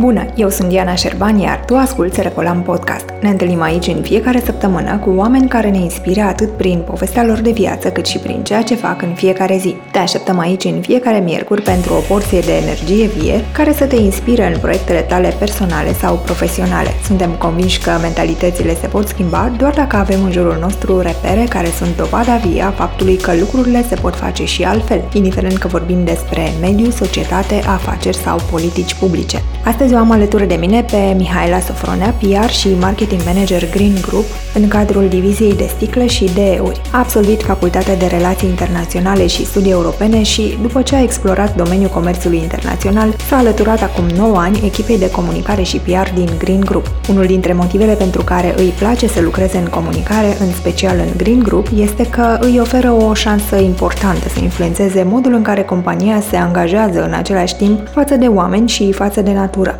Bună, eu sunt Diana Șerban, iar tu asculti Recolam Podcast. Ne întâlnim aici în fiecare săptămână cu oameni care ne inspiră atât prin povestea lor de viață, cât și prin ceea ce fac în fiecare zi. Te așteptăm aici în fiecare miercuri pentru o porție de energie vie care să te inspire în proiectele tale personale sau profesionale. Suntem convinși că mentalitățile se pot schimba doar dacă avem în jurul nostru repere care sunt dovada vie a faptului că lucrurile se pot face și altfel, indiferent că vorbim despre mediu, societate, afaceri sau politici publice. Astăzi Astăzi o am alături de mine pe Mihaela Sofronea, PR și Marketing Manager Green Group în cadrul diviziei de sticle și de euri. A absolvit Facultatea de Relații Internaționale și Studii Europene și, după ce a explorat domeniul comerțului internațional, s-a alăturat acum 9 ani echipei de comunicare și PR din Green Group. Unul dintre motivele pentru care îi place să lucreze în comunicare, în special în Green Group, este că îi oferă o șansă importantă să influențeze modul în care compania se angajează în același timp față de oameni și față de natură.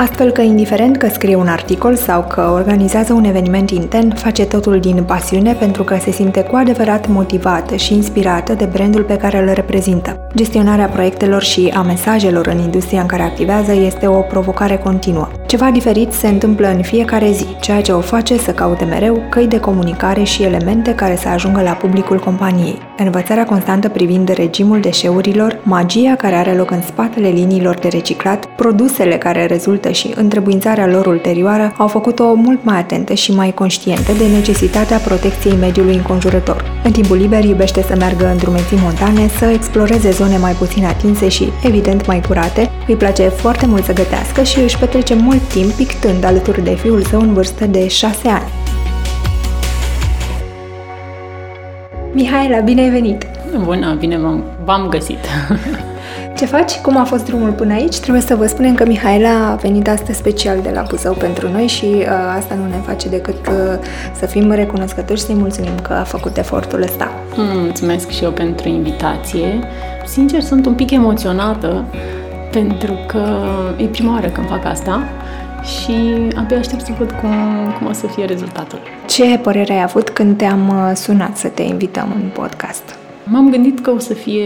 Astfel că, indiferent că scrie un articol sau că organizează un eveniment intern, face totul din pasiune pentru că se simte cu adevărat motivată și inspirată de brandul pe care îl reprezintă. Gestionarea proiectelor și a mesajelor în industria în care activează este o provocare continuă. Ceva diferit se întâmplă în fiecare zi, ceea ce o face să caute mereu căi de comunicare și elemente care să ajungă la publicul companiei. Învățarea constantă privind regimul deșeurilor, magia care are loc în spatele liniilor de reciclat, produsele care rezultă și întrebuințarea lor ulterioară au făcut-o mult mai atentă și mai conștientă de necesitatea protecției mediului înconjurător. În timpul liber iubește să meargă în drumeții montane, să exploreze zone mai puțin atinse și, evident, mai curate, îi place foarte mult să gătească și își petrece mult timp pictând alături de fiul său în vârstă de 6 ani. Mihaela, bine ai venit! Bună, bine v-am, v-am găsit! Ce faci? Cum a fost drumul până aici? Trebuie să vă spunem că Mihaela a venit astăzi special de la Buzău pentru noi și uh, asta nu ne face decât uh, să fim recunoscători și să-i mulțumim că a făcut efortul ăsta. Mulțumesc și eu pentru invitație. Sincer, sunt un pic emoționată pentru că e prima oară când fac asta și abia aștept să văd cum, cum o să fie rezultatul. Ce părere ai avut când te-am uh, sunat să te invităm în podcast? M-am gândit că o să fie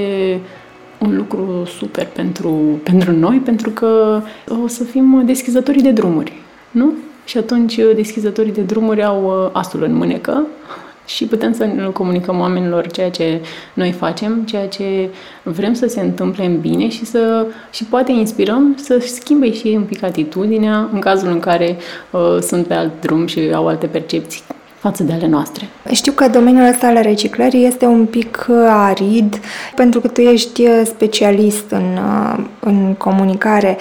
un lucru super pentru, pentru noi, pentru că o să fim deschizătorii de drumuri, nu? Și atunci deschizătorii de drumuri au uh, asul în mânecă și putem să comunicăm oamenilor ceea ce noi facem, ceea ce vrem să se întâmple în bine și să și poate inspirăm să schimbe și ei un pic atitudinea în cazul în care uh, sunt pe alt drum și au alte percepții față de ale noastre. Știu că domeniul ăsta al reciclării este un pic uh, arid, pentru că tu ești uh, specialist în, uh, în comunicare.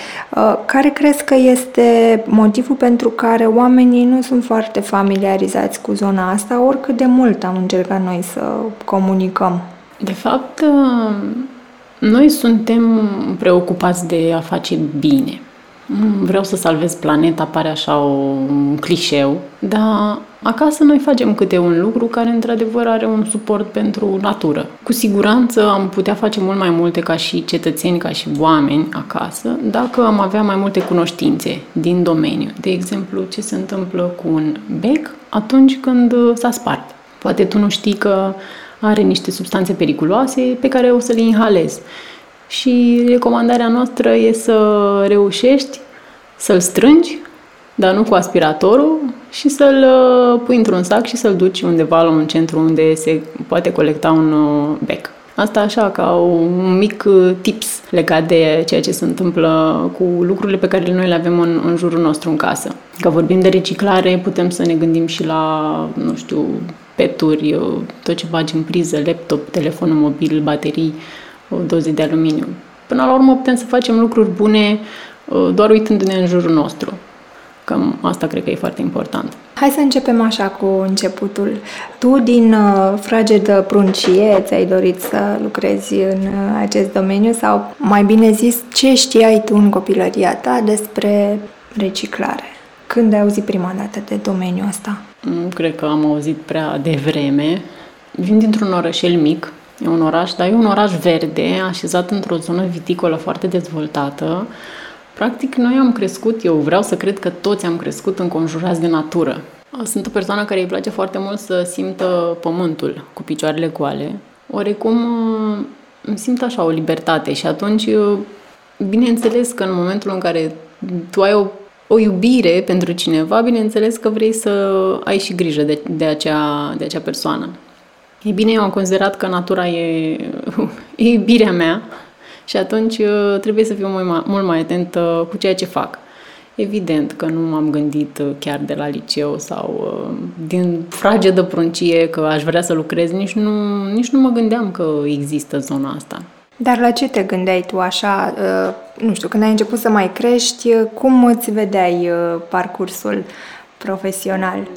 Care crezi că este motivul pentru care oamenii nu sunt foarte familiarizați cu zona asta, oricât de mult am încercat noi să comunicăm? De fapt, noi suntem preocupați de a face bine. Vreau să salvez planeta, pare așa un clișeu, dar acasă noi facem câte un lucru care într-adevăr are un suport pentru natură. Cu siguranță am putea face mult mai multe ca și cetățeni, ca și oameni acasă, dacă am avea mai multe cunoștințe din domeniu. De exemplu, ce se întâmplă cu un bec atunci când s-a spart. Poate tu nu știi că are niște substanțe periculoase pe care o să le inhalezi și recomandarea noastră e să reușești să-l strângi, dar nu cu aspiratorul, și să-l uh, pui într-un sac și să-l duci undeva la un centru unde se poate colecta un uh, bec. Asta așa ca un mic uh, tips legat de ceea ce se întâmplă cu lucrurile pe care noi le avem în, în jurul nostru în casă. Că vorbim de reciclare, putem să ne gândim și la, nu știu, peturi, tot ce bagi în priză, laptop, telefonul mobil, baterii, doze de aluminiu. Până la urmă putem să facem lucruri bune uh, doar uitându-ne în jurul nostru. Cam asta cred că e foarte important. Hai să începem așa cu începutul. Tu, din uh, fragedă pruncie, ți-ai dorit să lucrezi în uh, acest domeniu sau, mai bine zis, ce știai tu în copilăria ta despre reciclare? Când ai auzit prima dată de domeniul ăsta? Mm, cred că am auzit prea devreme. Vin dintr-un orășel mic, E un oraș, dar e un oraș verde, așezat într-o zonă viticolă foarte dezvoltată. Practic, noi am crescut, eu vreau să cred că toți am crescut înconjurați de natură. Sunt o persoană care îi place foarte mult să simtă pământul cu picioarele goale. Orecum îmi simt așa o libertate și atunci, bineînțeles că în momentul în care tu ai o o iubire pentru cineva, bineînțeles că vrei să ai și grijă de, de, acea, de acea persoană. E bine, eu am considerat că natura e, e iubirea mea și atunci uh, trebuie să fiu mult mai, mult mai atentă cu ceea ce fac. Evident că nu m-am gândit uh, chiar de la liceu sau uh, din fragedă pruncie că aș vrea să lucrez, nici nu, nici nu mă gândeam că există zona asta. Dar la ce te gândeai tu așa, nu știu, când ai început să mai crești, cum îți vedeai parcursul profesional?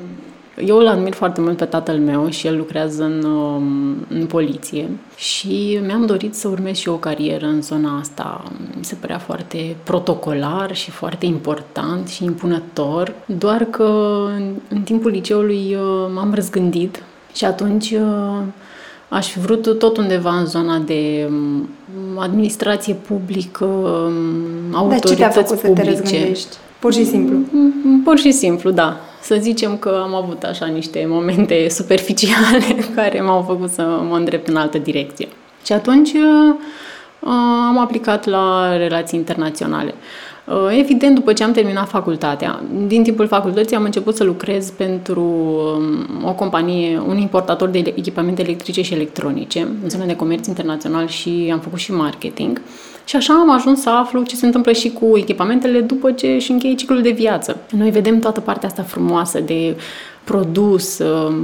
Eu îl admir foarte mult pe tatăl meu și el lucrează în, um, în poliție și mi-am dorit să urmez și o carieră în zona asta. Mi se părea foarte protocolar și foarte important și impunător, doar că în, în timpul liceului uh, m-am răzgândit și atunci uh, aș fi vrut tot undeva în zona de um, administrație publică, autorități um, Dar ce te-a făcut publice. să te răzgândești? Pur și simplu? Pur și simplu, da să zicem că am avut așa niște momente superficiale care m-au făcut să mă îndrept în altă direcție. Și atunci uh, am aplicat la relații internaționale. Uh, evident, după ce am terminat facultatea, din timpul facultății am început să lucrez pentru um, o companie, un importator de echipamente electrice și electronice, în zona de comerț internațional și am făcut și marketing. Și așa am ajuns să aflu ce se întâmplă și cu echipamentele după ce își încheie ciclul de viață. Noi vedem toată partea asta frumoasă de produs, um,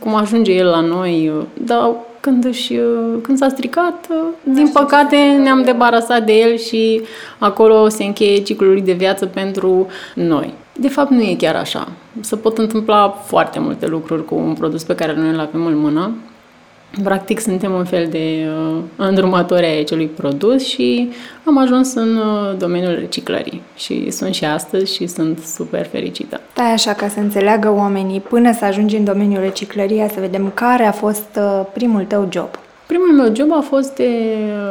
cum ajunge el la noi, dar când, își, când s-a stricat, din păcate ne-am debarasat de el și acolo se încheie ciclul lui de viață pentru noi. De fapt, nu e chiar așa. Se pot întâmpla foarte multe lucruri cu un produs pe care noi îl avem în mână Practic suntem un fel de uh, îndrumători ai acelui produs și am ajuns în uh, domeniul reciclării și sunt și astăzi și sunt super fericită. Da, așa ca să înțeleagă oamenii, până să ajungi în domeniul reciclării, să vedem care a fost uh, primul tău job. Primul meu job a fost de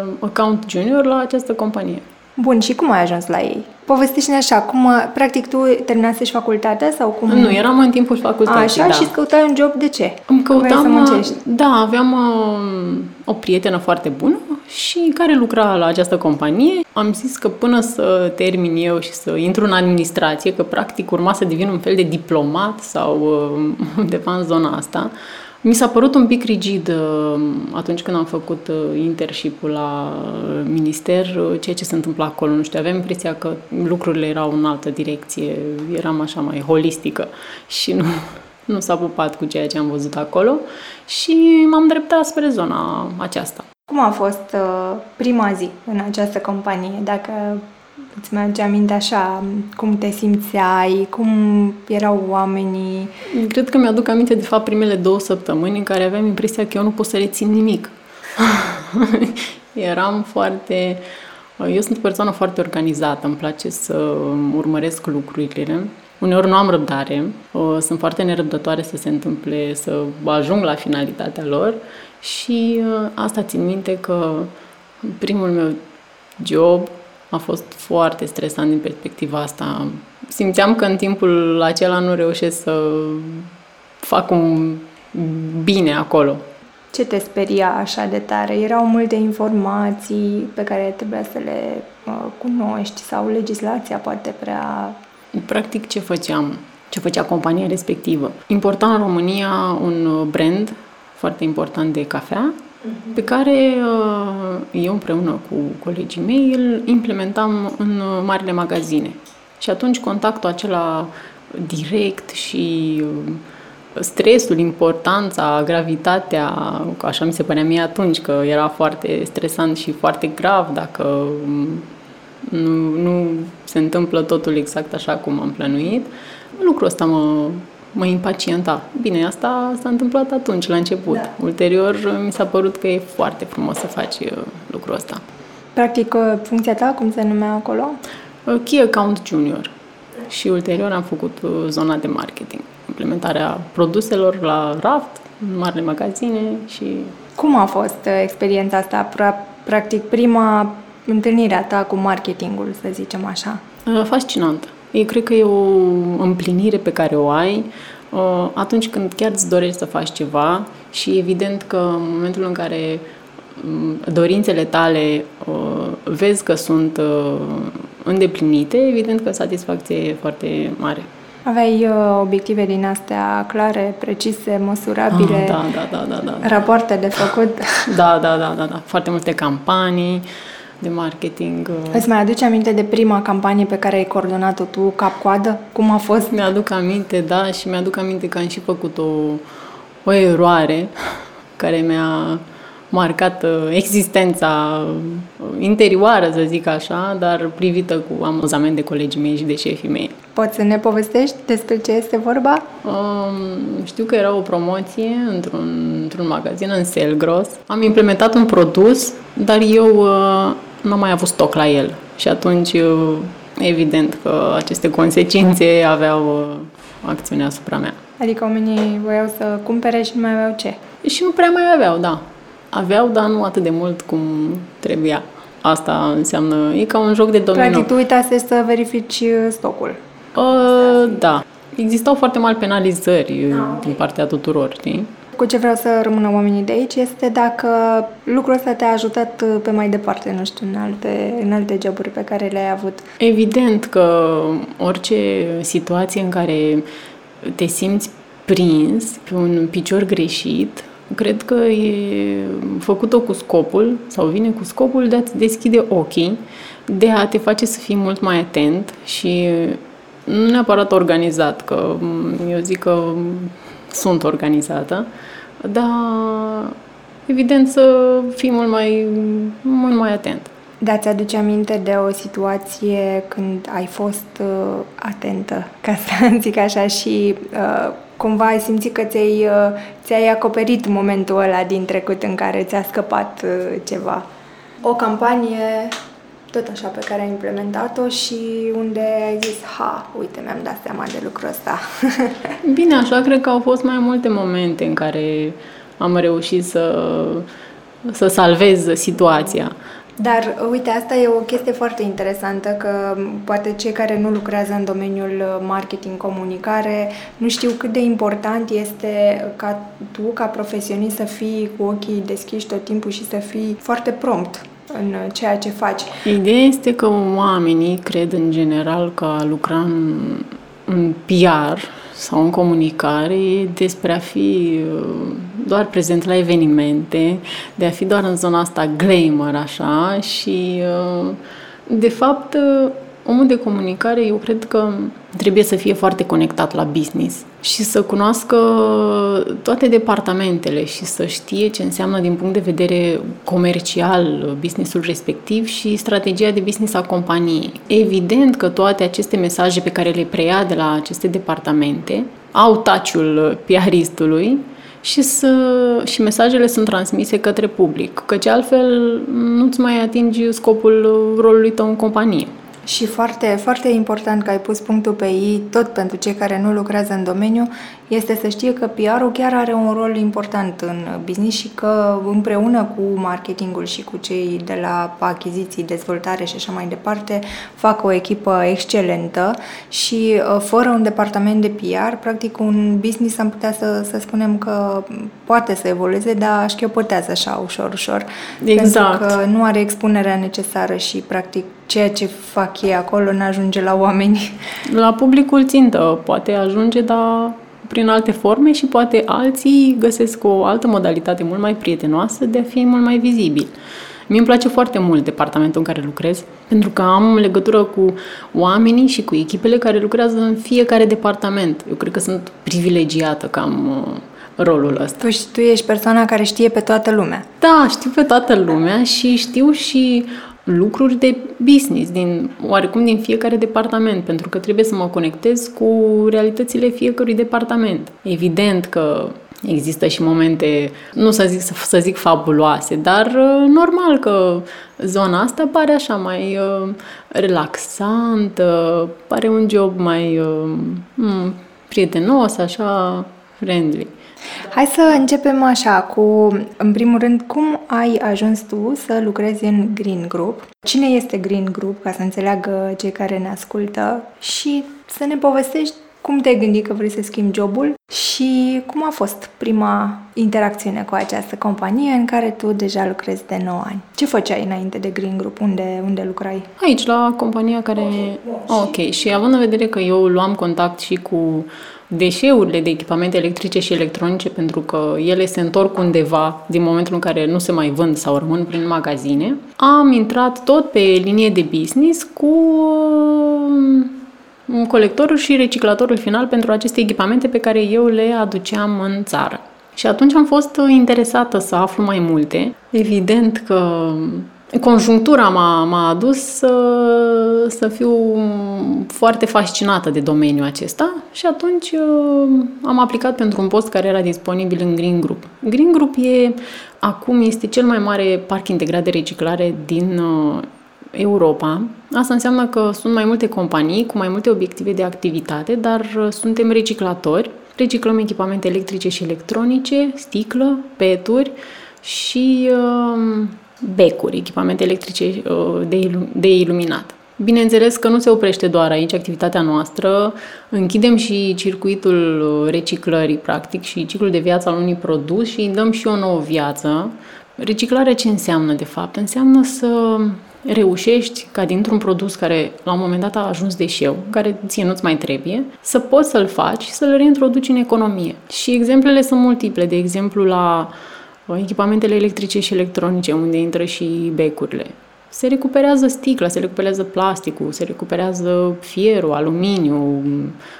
uh, account junior la această companie. Bun, și cum ai ajuns la ei? Povestește-ne așa, cum, practic, tu terminase și facultatea sau cum? Nu, eram în timpul facultății, Așa, da. și îți căutai un job, de ce? Îmi căutam, să da, aveam uh, o prietenă foarte bună și care lucra la această companie. Am zis că până să termin eu și să intru în administrație, că practic urma să devin un fel de diplomat sau uh, undeva în zona asta, mi s-a părut un pic rigid uh, atunci când am făcut uh, internship-ul la uh, minister, ceea ce se întâmplă acolo. Nu știu, aveam impresia că lucrurile erau în altă direcție, eram așa mai holistică și nu, nu s-a pupat cu ceea ce am văzut acolo și m-am dreptat spre zona aceasta. Cum a fost prima zi în această companie? Dacă Îți merge aminte așa cum te simțeai, cum erau oamenii? Cred că mi-aduc aminte de fapt primele două săptămâni în care aveam impresia că eu nu pot să rețin nimic. Eram foarte... Eu sunt o persoană foarte organizată, îmi place să urmăresc lucrurile. Uneori nu am răbdare, sunt foarte nerăbdătoare să se întâmple, să ajung la finalitatea lor și asta țin minte că primul meu job a fost foarte stresant din perspectiva asta. Simțeam că în timpul acela nu reușesc să fac un bine acolo. Ce te speria așa de tare? Erau multe informații pe care trebuia să le uh, cunoști sau legislația poate prea... Practic ce făceam? Ce făcea compania respectivă? Importa în România un brand foarte important de cafea Mhm. Pe care uh, eu împreună cu colegii mei îl implementam în uh, marile magazine. Și atunci contactul acela direct și uh, stresul, importanța, gravitatea, așa mi se părea mie atunci că era foarte stresant și foarte grav dacă um, nu, nu se întâmplă totul exact așa cum am plănuit. Lucrul ăsta mă, mă impacienta. Bine, asta s-a întâmplat atunci, la început. Da. Ulterior, mi s-a părut că e foarte frumos să faci uh, lucrul ăsta. Practic, uh, funcția ta, cum se numea acolo? Uh, Key Account Junior. Și ulterior am făcut zona de marketing. Implementarea produselor la raft, în marile magazine și... Cum a fost experiența asta? Practic, prima întâlnire a ta cu marketingul, să zicem așa? Fascinantă eu cred că e o împlinire pe care o ai uh, atunci când chiar îți dorești să faci ceva și evident că în momentul în care um, dorințele tale uh, vezi că sunt uh, îndeplinite, evident că satisfacție e foarte mare. Aveai uh, obiective din astea clare, precise, măsurabile? Ah, da, da, da, da, da. Rapoarte de făcut? Da, da, da, da, da. Foarte multe campanii de marketing. Uh. Îți mai aduce aminte de prima campanie pe care ai coordonat-o tu, cap-coadă? Cum a fost? Mi-aduc aminte, da, și mi-aduc aminte că am și făcut o, o eroare care mi-a marcat uh, existența interioară, să zic așa, dar privită cu amuzament de colegii mei și de șefii mei. Poți să ne povestești despre ce este vorba? Um, știu că era o promoție într-un, într-un magazin în Selgros. Am implementat un produs, dar eu uh, nu am mai avut stoc la el. Și atunci, uh, evident că aceste consecințe aveau uh, acțiunea asupra mea. Adică oamenii voiau să cumpere și nu mai aveau ce? Și nu prea mai aveau, da. Aveau, dar nu atât de mult cum trebuia. Asta înseamnă, e ca un joc de domino. Practic, tu uitase să verifici uh, stocul. Uh, da. Existau foarte mari penalizări ah, okay. din partea tuturor, știi? Cu ce vreau să rămână oamenii de aici este dacă lucrul ăsta te-a ajutat uh, pe mai departe, nu știu, în alte, în alte joburi pe care le-ai avut. Evident că orice situație în care te simți prins pe un picior greșit, cred că e făcut-o cu scopul sau vine cu scopul de a-ți deschide ochii, de a te face să fii mult mai atent și nu neapărat organizat, că eu zic că sunt organizată, dar evident să fii mult mai, mult mai atent. Da, ți-aduce aminte de o situație când ai fost uh, atentă, ca să zic așa, și uh, cumva ai simțit că ți-ai, uh, ți-ai acoperit momentul ăla din trecut în care ți-a scăpat uh, ceva. O campanie tot așa pe care ai implementat-o și unde ai zis, ha, uite, mi-am dat seama de lucrul ăsta. Bine, așa cred că au fost mai multe momente în care am reușit să, să salvez situația. Dar, uite, asta e o chestie foarte interesantă, că poate cei care nu lucrează în domeniul marketing, comunicare, nu știu cât de important este ca tu, ca profesionist, să fii cu ochii deschiși tot timpul și să fii foarte prompt în ceea ce faci. Ideea este că oamenii cred în general că a lucra în, în PR sau în comunicare despre a fi uh, doar prezent la evenimente, de a fi doar în zona asta glamour, așa, și uh, de fapt uh, omul de comunicare, eu cred că trebuie să fie foarte conectat la business și să cunoască toate departamentele și să știe ce înseamnă din punct de vedere comercial businessul respectiv și strategia de business a companiei. Evident că toate aceste mesaje pe care le preia de la aceste departamente au taciul piaristului și, să, și mesajele sunt transmise către public, căci altfel nu-ți mai atingi scopul rolului tău în companie. Și foarte, foarte important că ai pus punctul pe ei, tot pentru cei care nu lucrează în domeniu, este să știe că PR-ul chiar are un rol important în business și că împreună cu marketingul și cu cei de la achiziții, dezvoltare și așa mai departe, fac o echipă excelentă și uh, fără un departament de PR, practic un business am putea să, să spunem că poate să evolueze, dar șchiopătează așa ușor, ușor. Exact. Pentru că nu are expunerea necesară și practic ceea ce fac ei acolo nu ajunge la oameni. La publicul țintă poate ajunge, dar prin alte forme și poate alții găsesc o altă modalitate mult mai prietenoasă de a fi mult mai vizibil. Mie îmi place foarte mult departamentul în care lucrez, pentru că am legătură cu oamenii și cu echipele care lucrează în fiecare departament. Eu cred că sunt privilegiată că am uh, rolul ăsta. Tu, tu ești persoana care știe pe toată lumea. Da, știu pe toată lumea și știu și lucruri de business, din, oarecum din fiecare departament, pentru că trebuie să mă conectez cu realitățile fiecărui departament. Evident că Există și momente, nu să zic, să zic fabuloase, dar uh, normal că zona asta pare așa mai uh, relaxantă, pare un job mai uh, prietenos, așa friendly. Hai să începem așa cu, în primul rând, cum ai ajuns tu să lucrezi în Green Group? Cine este Green Group, ca să înțeleagă cei care ne ascultă și să ne povestești Cum te-ai gândit că vrei să schimbi jobul și cum a fost prima interacțiune cu această companie în care tu deja lucrezi de 9 ani? Ce făceai înainte de Green Group? Unde, unde lucrai? Aici, la compania care... Ok, și având în vedere că eu luam contact și cu deșeurile de echipamente electrice și electronice, pentru că ele se întorc undeva din momentul în care nu se mai vând sau rămân prin magazine, am intrat tot pe linie de business cu colectorul și reciclatorul final pentru aceste echipamente pe care eu le aduceam în țară. Și atunci am fost interesată să aflu mai multe. Evident că conjunctura m-a, m-a adus să, să fiu foarte fascinată de domeniul acesta și atunci uh, am aplicat pentru un post care era disponibil în Green Group. Green Group e, acum este cel mai mare parc integrat de reciclare din uh, Europa. Asta înseamnă că sunt mai multe companii cu mai multe obiective de activitate, dar uh, suntem reciclatori. Reciclăm echipamente electrice și electronice, sticlă, peturi și uh, becuri, echipamente electrice uh, de, ilu- de iluminat. Bineînțeles că nu se oprește doar aici activitatea noastră, închidem și circuitul uh, reciclării, practic, și ciclul de viață al unui produs și îi dăm și o nouă viață. Reciclarea ce înseamnă, de fapt? Înseamnă să reușești ca dintr-un produs care la un moment dat a ajuns deșeu, care ție nu-ți mai trebuie, să poți să-l faci și să-l reintroduci în economie. Și exemplele sunt multiple. De exemplu, la uh, echipamentele electrice și electronice, unde intră și becurile. Se recuperează sticla, se recuperează plasticul, se recuperează fierul, aluminiu,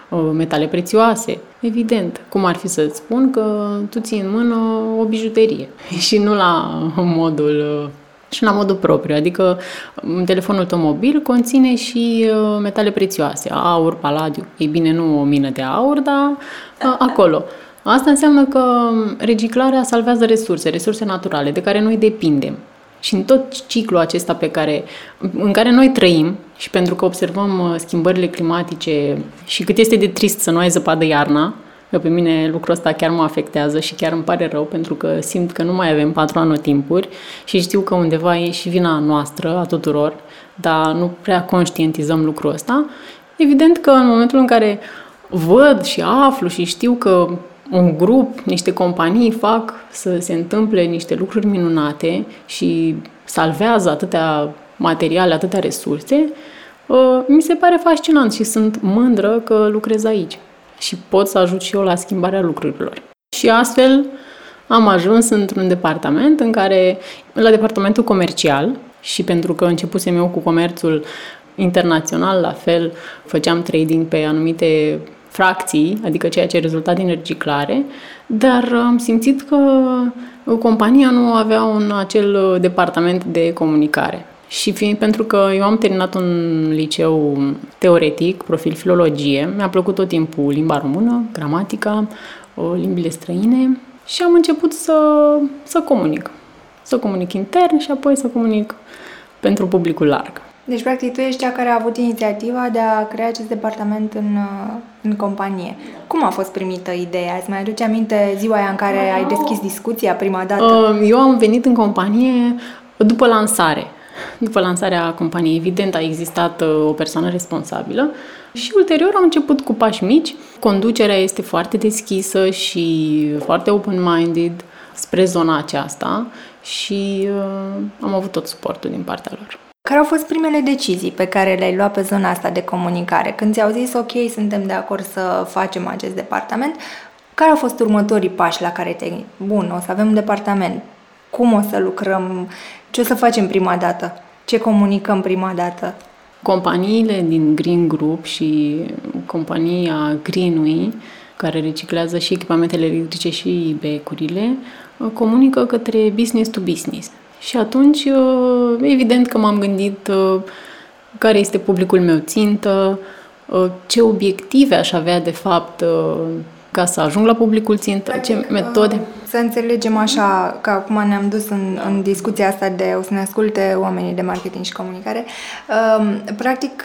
uh, metale prețioase. Evident, cum ar fi să-ți spun că tu ții în mână o bijuterie și nu la modul uh, și la modul propriu, adică mm, telefonul tău mobil conține și uh, metale prețioase, aur, paladiu. Ei bine, nu o mină de aur, dar uh, acolo. Asta înseamnă că mm, reciclarea salvează resurse, resurse naturale, de care noi depindem. Și în tot ciclul acesta pe care, în care noi trăim, și pentru că observăm uh, schimbările climatice și cât este de trist să nu ai zăpadă iarna, că pe mine lucrul ăsta chiar mă afectează și chiar îmi pare rău pentru că simt că nu mai avem patru anotimpuri și știu că undeva e și vina noastră, a tuturor, dar nu prea conștientizăm lucrul ăsta. Evident că în momentul în care văd și aflu și știu că un grup, niște companii fac să se întâmple niște lucruri minunate și salvează atâtea materiale, atâtea resurse, uh, mi se pare fascinant și sunt mândră că lucrez aici și pot să ajut și eu la schimbarea lucrurilor. Și astfel am ajuns într-un departament în care, la departamentul comercial, și pentru că începusem eu cu comerțul internațional, la fel, făceam trading pe anumite fracții, adică ceea ce rezulta din reciclare, dar am simțit că compania nu avea un acel departament de comunicare. Și fiind pentru că eu am terminat un liceu teoretic, profil filologie, mi-a plăcut tot timpul limba română, gramatica, limbile străine și am început să, să comunic. Să comunic intern și apoi să comunic pentru publicul larg. Deci, practic, tu ești cea care a avut inițiativa de a crea acest departament în, în companie. Cum a fost primită ideea? Îți mai aduce aminte ziua aia în care ai deschis discuția prima dată? Eu am venit în companie după lansare. După lansarea companiei, evident, a existat uh, o persoană responsabilă și ulterior am început cu pași mici. Conducerea este foarte deschisă și foarte open-minded spre zona aceasta și uh, am avut tot suportul din partea lor. Care au fost primele decizii pe care le-ai luat pe zona asta de comunicare? Când ți-au zis, ok, suntem de acord să facem acest departament, care au fost următorii pași la care te Bun, o să avem un departament. Cum o să lucrăm? Ce o să facem prima dată? Ce comunicăm prima dată? Companiile din Green Group și compania Greenway, care reciclează și echipamentele electrice și becurile, comunică către business to business. Și atunci, evident că m-am gândit uh, care este publicul meu țintă, uh, ce obiective aș avea de fapt uh, ca să ajung la publicul țintă, ce adică, metode. Să înțelegem așa, că acum ne-am dus în, în discuția asta de o să ne asculte oamenii de marketing și comunicare. Um, practic,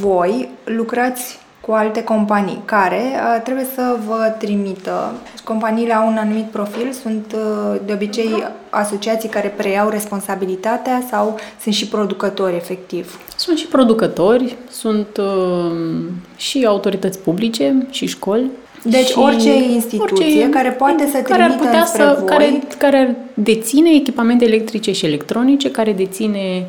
voi lucrați cu alte companii care uh, trebuie să vă trimită. Companiile au un anumit profil, sunt uh, de obicei asociații care preiau responsabilitatea sau sunt și producători efectiv? Sunt și producători, sunt uh, și autorități publice și școli. Deci și orice instituție orice, care poate să care ar putea să, voi... care, care deține echipamente electrice și electronice, care deține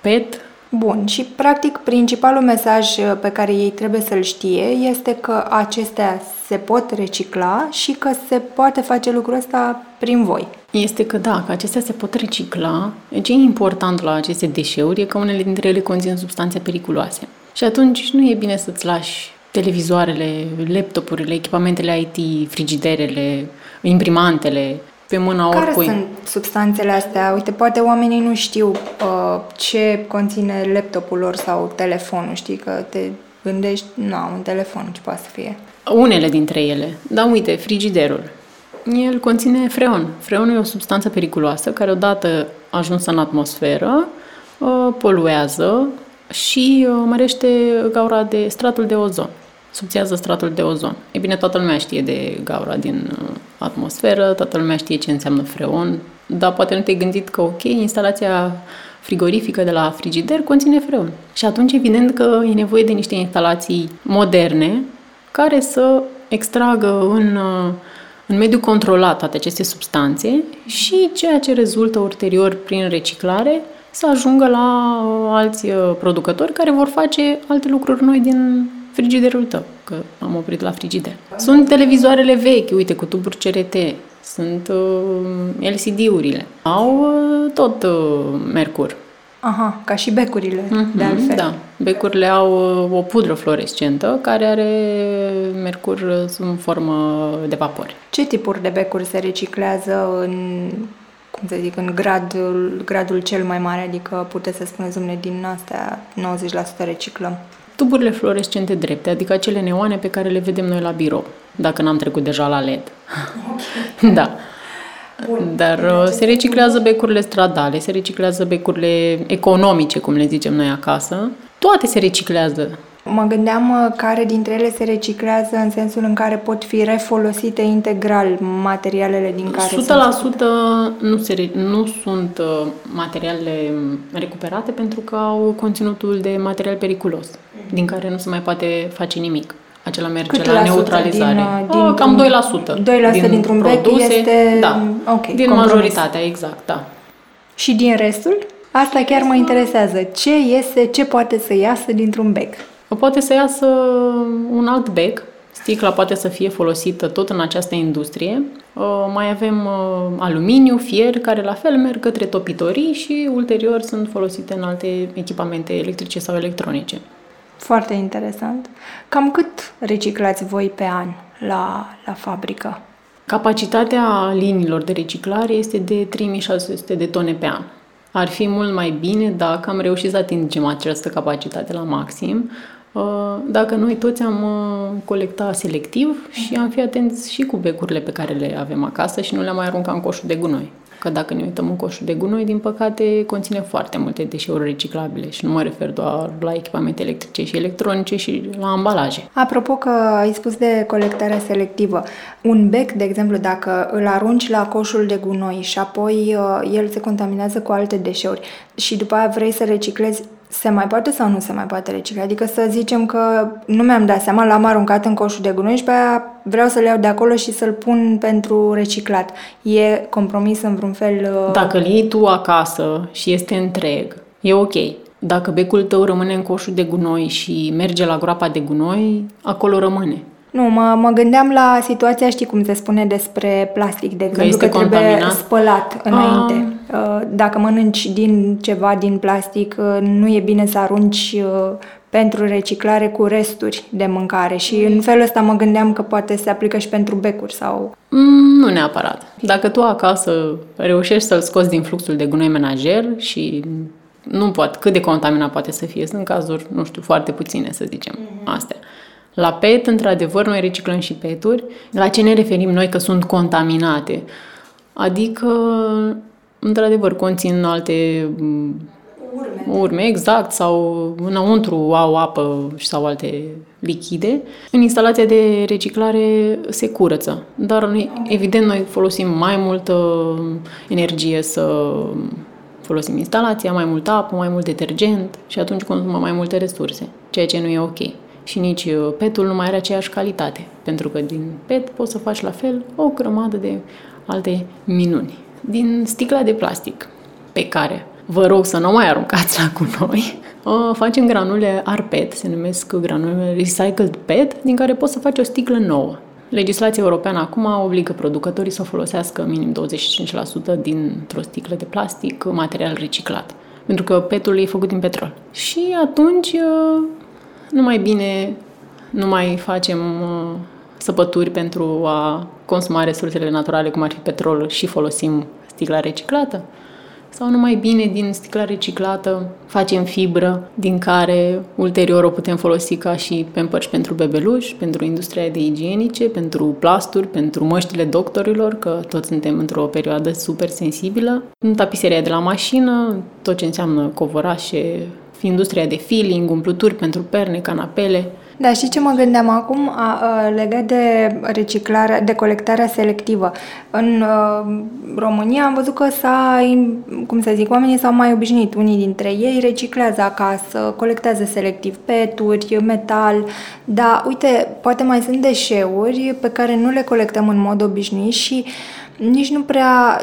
PET, Bun, și practic principalul mesaj uh, pe care ei trebuie să-l știe este că acestea se pot recicla și că se poate face lucrul ăsta prin voi. Este că da, că acestea se pot recicla. Ce e important la aceste deșeuri e că unele dintre ele conțin substanțe periculoase. Și atunci nu e bine să-ți lași televizoarele, laptopurile, echipamentele IT, frigiderele, imprimantele, pe mâna Care oricui. sunt substanțele astea? Uite, poate oamenii nu știu uh, ce conține laptopul lor sau telefonul, știi, că te gândești, nu, un telefon, ce poate să fie? Unele dintre ele. Da, uite, frigiderul. El conține freon. Freonul e o substanță periculoasă care odată ajunsă în atmosferă uh, poluează și uh, mărește gaura de stratul de ozon subțiază stratul de ozon. E bine, toată lumea știe de gaura din uh, atmosferă, toată lumea știe ce înseamnă freon, dar poate nu te-ai gândit că, ok, instalația frigorifică de la frigider conține freon. Și atunci, evident că e nevoie de niște instalații moderne care să extragă în, uh, în mediul controlat toate aceste substanțe și ceea ce rezultă ulterior prin reciclare să ajungă la uh, alți producători care vor face alte lucruri noi din frigiderul tău, că am oprit la frigider. Sunt televizoarele vechi, uite, cu tuburi CRT, sunt uh, LCD-urile. Au uh, tot uh, mercur. Aha, ca și becurile, mm-hmm, de altfel. Da, becurile au uh, o pudră fluorescentă care are mercur uh, în formă de vapori. Ce tipuri de becuri se reciclează în cum să zic, în gradul, gradul cel mai mare, adică puteți să spuneți, domne, din astea 90% reciclăm? tuburile fluorescente drepte, adică acele neoane pe care le vedem noi la birou, dacă n-am trecut deja la LED. Okay. da. Bun. Dar uh, se reciclează becurile stradale, se reciclează becurile economice, cum le zicem noi acasă. Toate se reciclează. Mă gândeam uh, care dintre ele se reciclează în sensul în care pot fi refolosite integral materialele din care 100% sunt nu, se, nu sunt uh, materiale recuperate pentru că au conținutul de material periculos, din care nu se mai poate face nimic. Acela merge Cât la neutralizare. Din, din, oh, cam 2%. 2% din dintr-un bec este... Da, okay, din compromis. majoritatea, exact, da. Și din restul? Asta chiar mă interesează. Ce iese, ce poate să iasă dintr-un bec? Poate să iasă un alt bec, sticla poate să fie folosită tot în această industrie. Uh, mai avem uh, aluminiu, fier, care la fel merg către topitorii și ulterior sunt folosite în alte echipamente electrice sau electronice. Foarte interesant. Cam cât reciclați voi pe an la, la fabrică? Capacitatea liniilor de reciclare este de 3600 de tone pe an. Ar fi mult mai bine dacă am reușit să atingem această capacitate la maxim, uh, dacă noi toți am uh, colectat selectiv și am fi atenți și cu becurile pe care le avem acasă și nu le-am mai aruncat în coșul de gunoi că dacă ne uităm în coșul de gunoi, din păcate, conține foarte multe deșeuri reciclabile și nu mă refer doar la echipamente electrice și electronice și la ambalaje. Apropo că ai spus de colectarea selectivă, un bec, de exemplu, dacă îl arunci la coșul de gunoi și apoi uh, el se contaminează cu alte deșeuri și după aia vrei să reciclezi se mai poate sau nu se mai poate recicla? Adică să zicem că nu mi-am dat seama, l-am aruncat în coșul de gunoi și pe aia vreau să-l iau de acolo și să-l pun pentru reciclat. E compromis în vreun fel? Uh... Dacă îl iei tu acasă și este întreg, e ok. Dacă becul tău rămâne în coșul de gunoi și merge la groapa de gunoi, acolo rămâne. Nu, mă, mă gândeam la situația, știi cum se spune despre plastic, de exemplu, că, că trebuie spălat înainte. A... Uh, dacă mănânci din ceva din plastic, uh, nu e bine să arunci uh, pentru reciclare cu resturi de mâncare și în felul ăsta mă gândeam că poate se aplică și pentru becuri sau... Mm, nu neapărat. Dacă tu acasă reușești să-l scoți din fluxul de gunoi menajer și nu poate, cât de contaminat poate să fie, sunt cazuri, nu știu, foarte puține, să zicem, mm-hmm. astea. La PET, într-adevăr, noi reciclăm și PET-uri. La ce ne referim noi că sunt contaminate? Adică, într-adevăr, conțin alte urme. urme, exact, sau înăuntru au apă sau alte lichide. În instalația de reciclare se curăță, dar noi, evident noi folosim mai multă energie să folosim instalația, mai multă apă, mai mult detergent și atunci consumă mai multe resurse, ceea ce nu e ok. Și nici uh, petul nu mai are aceeași calitate, pentru că din pet poți să faci la fel o grămadă de alte minuni. Din sticla de plastic, pe care vă rog să nu mai aruncați la cu noi, facem granule ARPET, se numesc granule Recycled PET, din care poți să faci o sticlă nouă. Legislația europeană acum obligă producătorii să folosească minim 25% dintr-o sticlă de plastic material reciclat. Pentru că petul e făcut din petrol. Și atunci uh, nu mai bine nu mai facem uh, săpături pentru a consuma resursele naturale, cum ar fi petrolul, și folosim sticla reciclată? Sau numai bine din sticla reciclată facem fibră din care ulterior o putem folosi ca și pampers pentru bebeluși, pentru industria de igienice, pentru plasturi, pentru măștile doctorilor, că toți suntem într-o perioadă super sensibilă, în tapiseria de la mașină, tot ce înseamnă covorașe, industria de feeling, umpluturi pentru perne, canapele, da, și ce mă gândeam acum a, a, legat de reciclarea, de colectarea selectivă. În a, România am văzut că s-a, cum să zic, oamenii s-au mai obișnuit. Unii dintre ei reciclează acasă, colectează selectiv peturi, metal, dar uite, poate mai sunt deșeuri pe care nu le colectăm în mod obișnuit și nici nu prea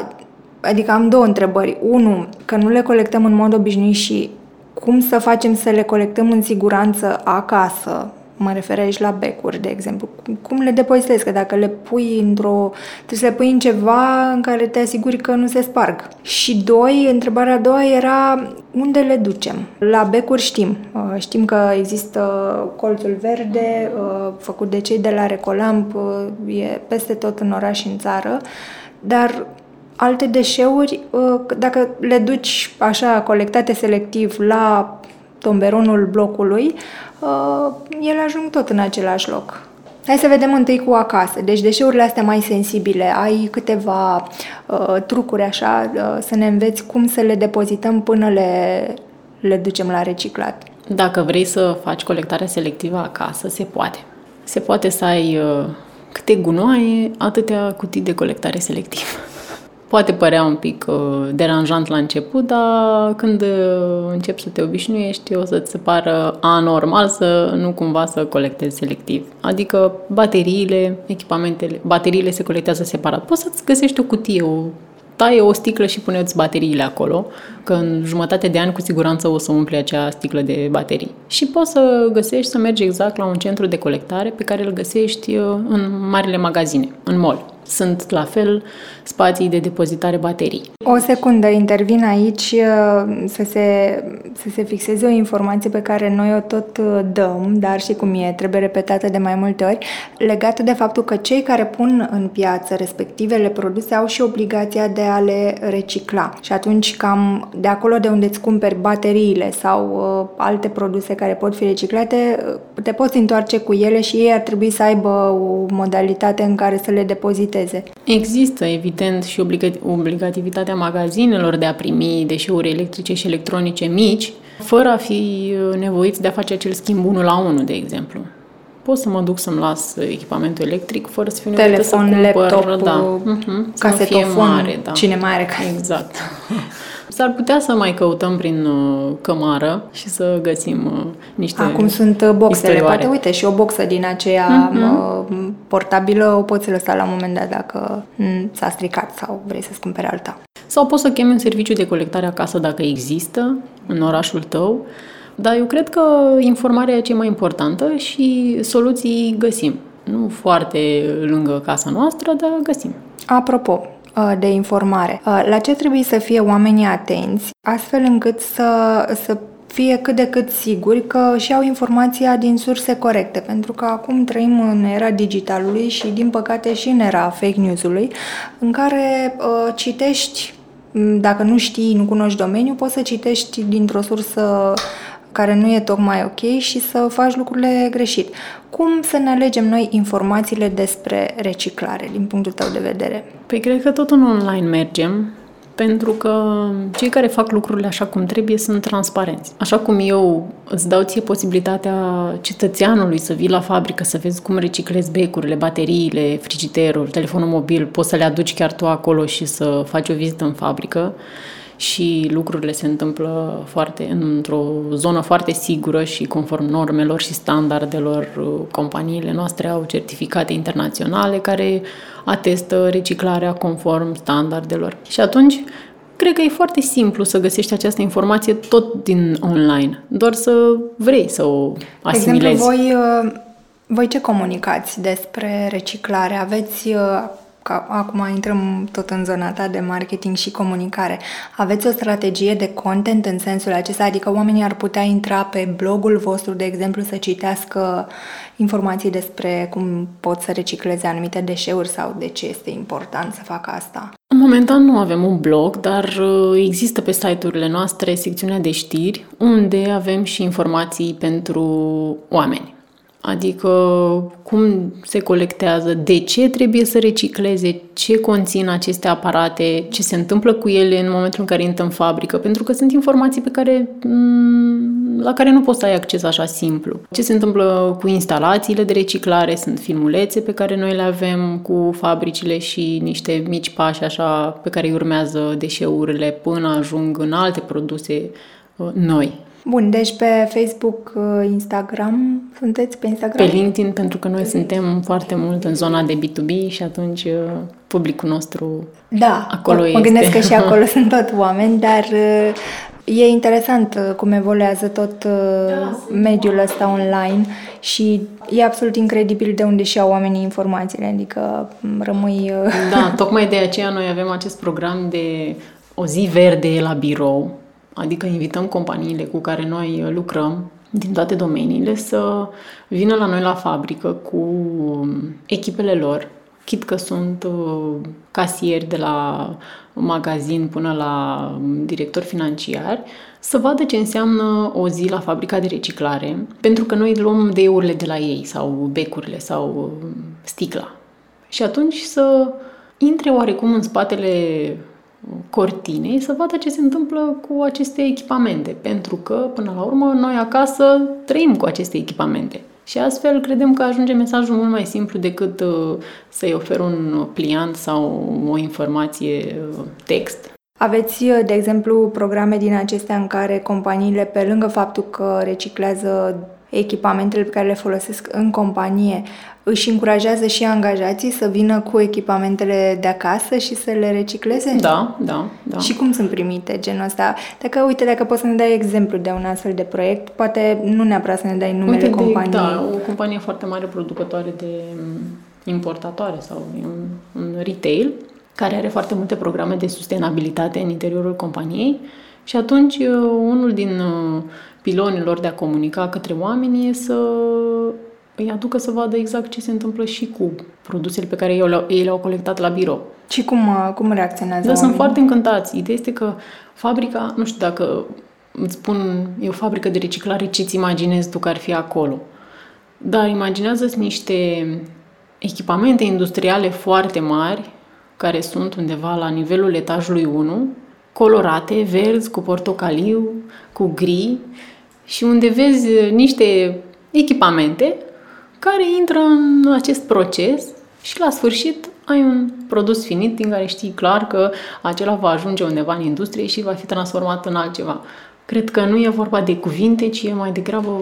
Adică am două întrebări. Unu, că nu le colectăm în mod obișnuit și cum să facem să le colectăm în siguranță acasă, Mă refer aici la becuri, de exemplu. Cum le depozitezi? Că dacă le pui într-o... trebuie să le pui în ceva în care te asiguri că nu se sparg. Și doi, întrebarea a doua era unde le ducem? La becuri știm. Uh, știm că există colțul verde uh, făcut de cei de la Recolamp, uh, e peste tot în oraș și în țară, dar alte deșeuri, dacă le duci așa colectate selectiv la tomberonul blocului, uh, ele ajung tot în același loc. Hai să vedem întâi cu acasă. Deci deșeurile astea mai sensibile, ai câteva uh, trucuri așa uh, să ne înveți cum să le depozităm până le, le ducem la reciclat. Dacă vrei să faci colectarea selectivă acasă, se poate. Se poate să ai uh, câte gunoaie, atâtea cutii de colectare selectivă. Poate părea un pic uh, deranjant la început, dar când uh, începi să te obișnuiești, o să-ți se pară anormal să nu cumva să colectezi selectiv. Adică bateriile, echipamentele, bateriile se colectează separat. Poți să-ți găsești o cutie, o taie o sticlă și puneți bateriile acolo, că în jumătate de ani cu siguranță o să umple acea sticlă de baterii. Și poți să găsești, să mergi exact la un centru de colectare pe care îl găsești uh, în marile magazine, în mall sunt la fel spații de depozitare baterii. O secundă, intervin aici uh, să se, să se fixeze o informație pe care noi o tot uh, dăm, dar și cum e, trebuie repetată de mai multe ori, legată de faptul că cei care pun în piață respectivele produse au și obligația de a le recicla. Și atunci cam de acolo de unde îți cumperi bateriile sau uh, alte produse care pot fi reciclate, uh, te poți întoarce cu ele și ei ar trebui să aibă o modalitate în care să le depoziteze limiteze. Există, evident, și obligativitatea magazinelor de a primi deșeuri electrice și electronice mici, fără a fi nevoiți de a face acel schimb unul la unul, de exemplu. Pot să mă duc să-mi las echipamentul electric fără să fiu nevoită să cumpăr, laptop, da, uh-huh, casetofon, mare, da. cine mai are Exact. S-ar putea să mai căutăm prin uh, cămară și să găsim uh, niște Acum sunt uh, boxele. Istorioare. Poate, uite, și o boxă din aceea uh-huh. portabilă o poți lăsa la un moment dat dacă mm, s-a stricat sau vrei să-ți cumpere alta. Sau poți să chemi un serviciu de colectare acasă dacă există în orașul tău. Dar eu cred că informarea e cea mai importantă și soluții găsim. Nu foarte lângă casa noastră, dar găsim. Apropo, Uh, de informare. Uh, la ce trebuie să fie oamenii atenți, astfel încât să, să fie cât de cât siguri că și au informația din surse corecte, pentru că acum trăim în era digitalului și, din păcate, și în era fake news-ului, în care uh, citești, dacă nu știi, nu cunoști domeniul, poți să citești dintr-o sursă care nu e tocmai ok și să faci lucrurile greșit. Cum să ne alegem noi informațiile despre reciclare, din punctul tău de vedere? Păi cred că tot în online mergem. pentru că cei care fac lucrurile așa cum trebuie sunt transparenți. Așa cum eu îți dau ție posibilitatea cetățeanului să vii la fabrică, să vezi cum reciclezi becurile, bateriile, frigiderul, telefonul mobil, poți să le aduci chiar tu acolo și să faci o vizită în fabrică și lucrurile se întâmplă foarte într-o zonă foarte sigură și conform normelor și standardelor. Companiile noastre au certificate internaționale care atestă reciclarea conform standardelor. Și atunci, cred că e foarte simplu să găsești această informație tot din online, doar să vrei să o asimilezi. De exemplu, voi, uh, voi ce comunicați despre reciclare? Aveți uh, ca acum intrăm tot în zona ta de marketing și comunicare. Aveți o strategie de content în sensul acesta? Adică oamenii ar putea intra pe blogul vostru, de exemplu, să citească informații despre cum pot să recicleze anumite deșeuri sau de ce este important să facă asta? În momentan nu avem un blog, dar uh, există pe site-urile noastre secțiunea de știri, unde avem și informații pentru oameni. Adică cum se colectează, de ce trebuie să recicleze, ce conțin aceste aparate, ce se întâmplă cu ele în momentul în care intră în fabrică, pentru că sunt informații pe care, mm, la care nu poți să ai acces așa simplu. Ce se întâmplă cu instalațiile de reciclare, sunt filmulețe pe care noi le avem cu fabricile și niște mici pași așa pe care îi urmează deșeurile până ajung în alte produse uh, noi. Bun, deci pe Facebook, uh, Instagram, sunteți pe Instagram? Pe LinkedIn, pentru că noi suntem foarte mult în zona de B2B și atunci uh, publicul nostru da, acolo mă este. gândesc că și acolo sunt tot oameni, dar uh, e interesant cum evoluează tot da, mediul ăsta online și e absolut incredibil de unde și-au oamenii informațiile, adică rămâi... Da, tocmai de aceea noi avem acest program de o zi verde la birou, Adică invităm companiile cu care noi lucrăm din toate domeniile să vină la noi la fabrică cu echipele lor, chit că sunt uh, casieri de la magazin până la director financiar, să vadă ce înseamnă o zi la fabrica de reciclare, pentru că noi luăm deurile de la ei sau becurile sau uh, sticla. Și atunci să intre oarecum în spatele cortinei să vadă ce se întâmplă cu aceste echipamente, pentru că, până la urmă, noi acasă trăim cu aceste echipamente. Și astfel credem că ajunge mesajul mult mai simplu decât uh, să-i ofer un pliant sau o informație uh, text. Aveți, uh, de exemplu, programe din acestea în care companiile, pe lângă faptul că reciclează echipamentele pe care le folosesc în companie, își încurajează și angajații să vină cu echipamentele de acasă și să le recicleze? Da, da, da. Și cum sunt primite genul ăsta? Dacă, uite, dacă poți să ne dai exemplu de un astfel de proiect, poate nu neapărat să ne dai numele uite, companiei. Da, o companie foarte mare producătoare de mm, importatoare sau un, un retail, care are foarte multe programe de sustenabilitate în interiorul companiei și atunci uh, unul din uh, pilonilor de a comunica către oameni e să îi aducă să vadă exact ce se întâmplă și cu produsele pe care ei le-au colectat la birou. Și cum, uh, cum reacționează Da, sunt foarte încântați. Ideea este că fabrica, nu știu dacă îți spun, e o fabrică de reciclare, ce-ți imaginezi tu că ar fi acolo. Dar imaginează-ți niște echipamente industriale foarte mari, care sunt undeva la nivelul etajului 1, colorate, verzi, cu portocaliu, cu gri și unde vezi niște echipamente care intră în acest proces și la sfârșit ai un produs finit din care știi clar că acela va ajunge undeva în industrie și va fi transformat în altceva. Cred că nu e vorba de cuvinte, ci e mai degrabă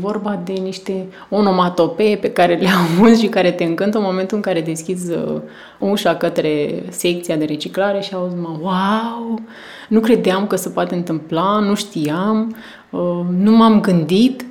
vorba de niște onomatopee pe care le auzi și care te încântă în momentul în care deschizi uh, ușa către secția de reciclare și auzi, mă, wow, nu credeam că se poate întâmpla, nu știam, uh, nu m-am gândit,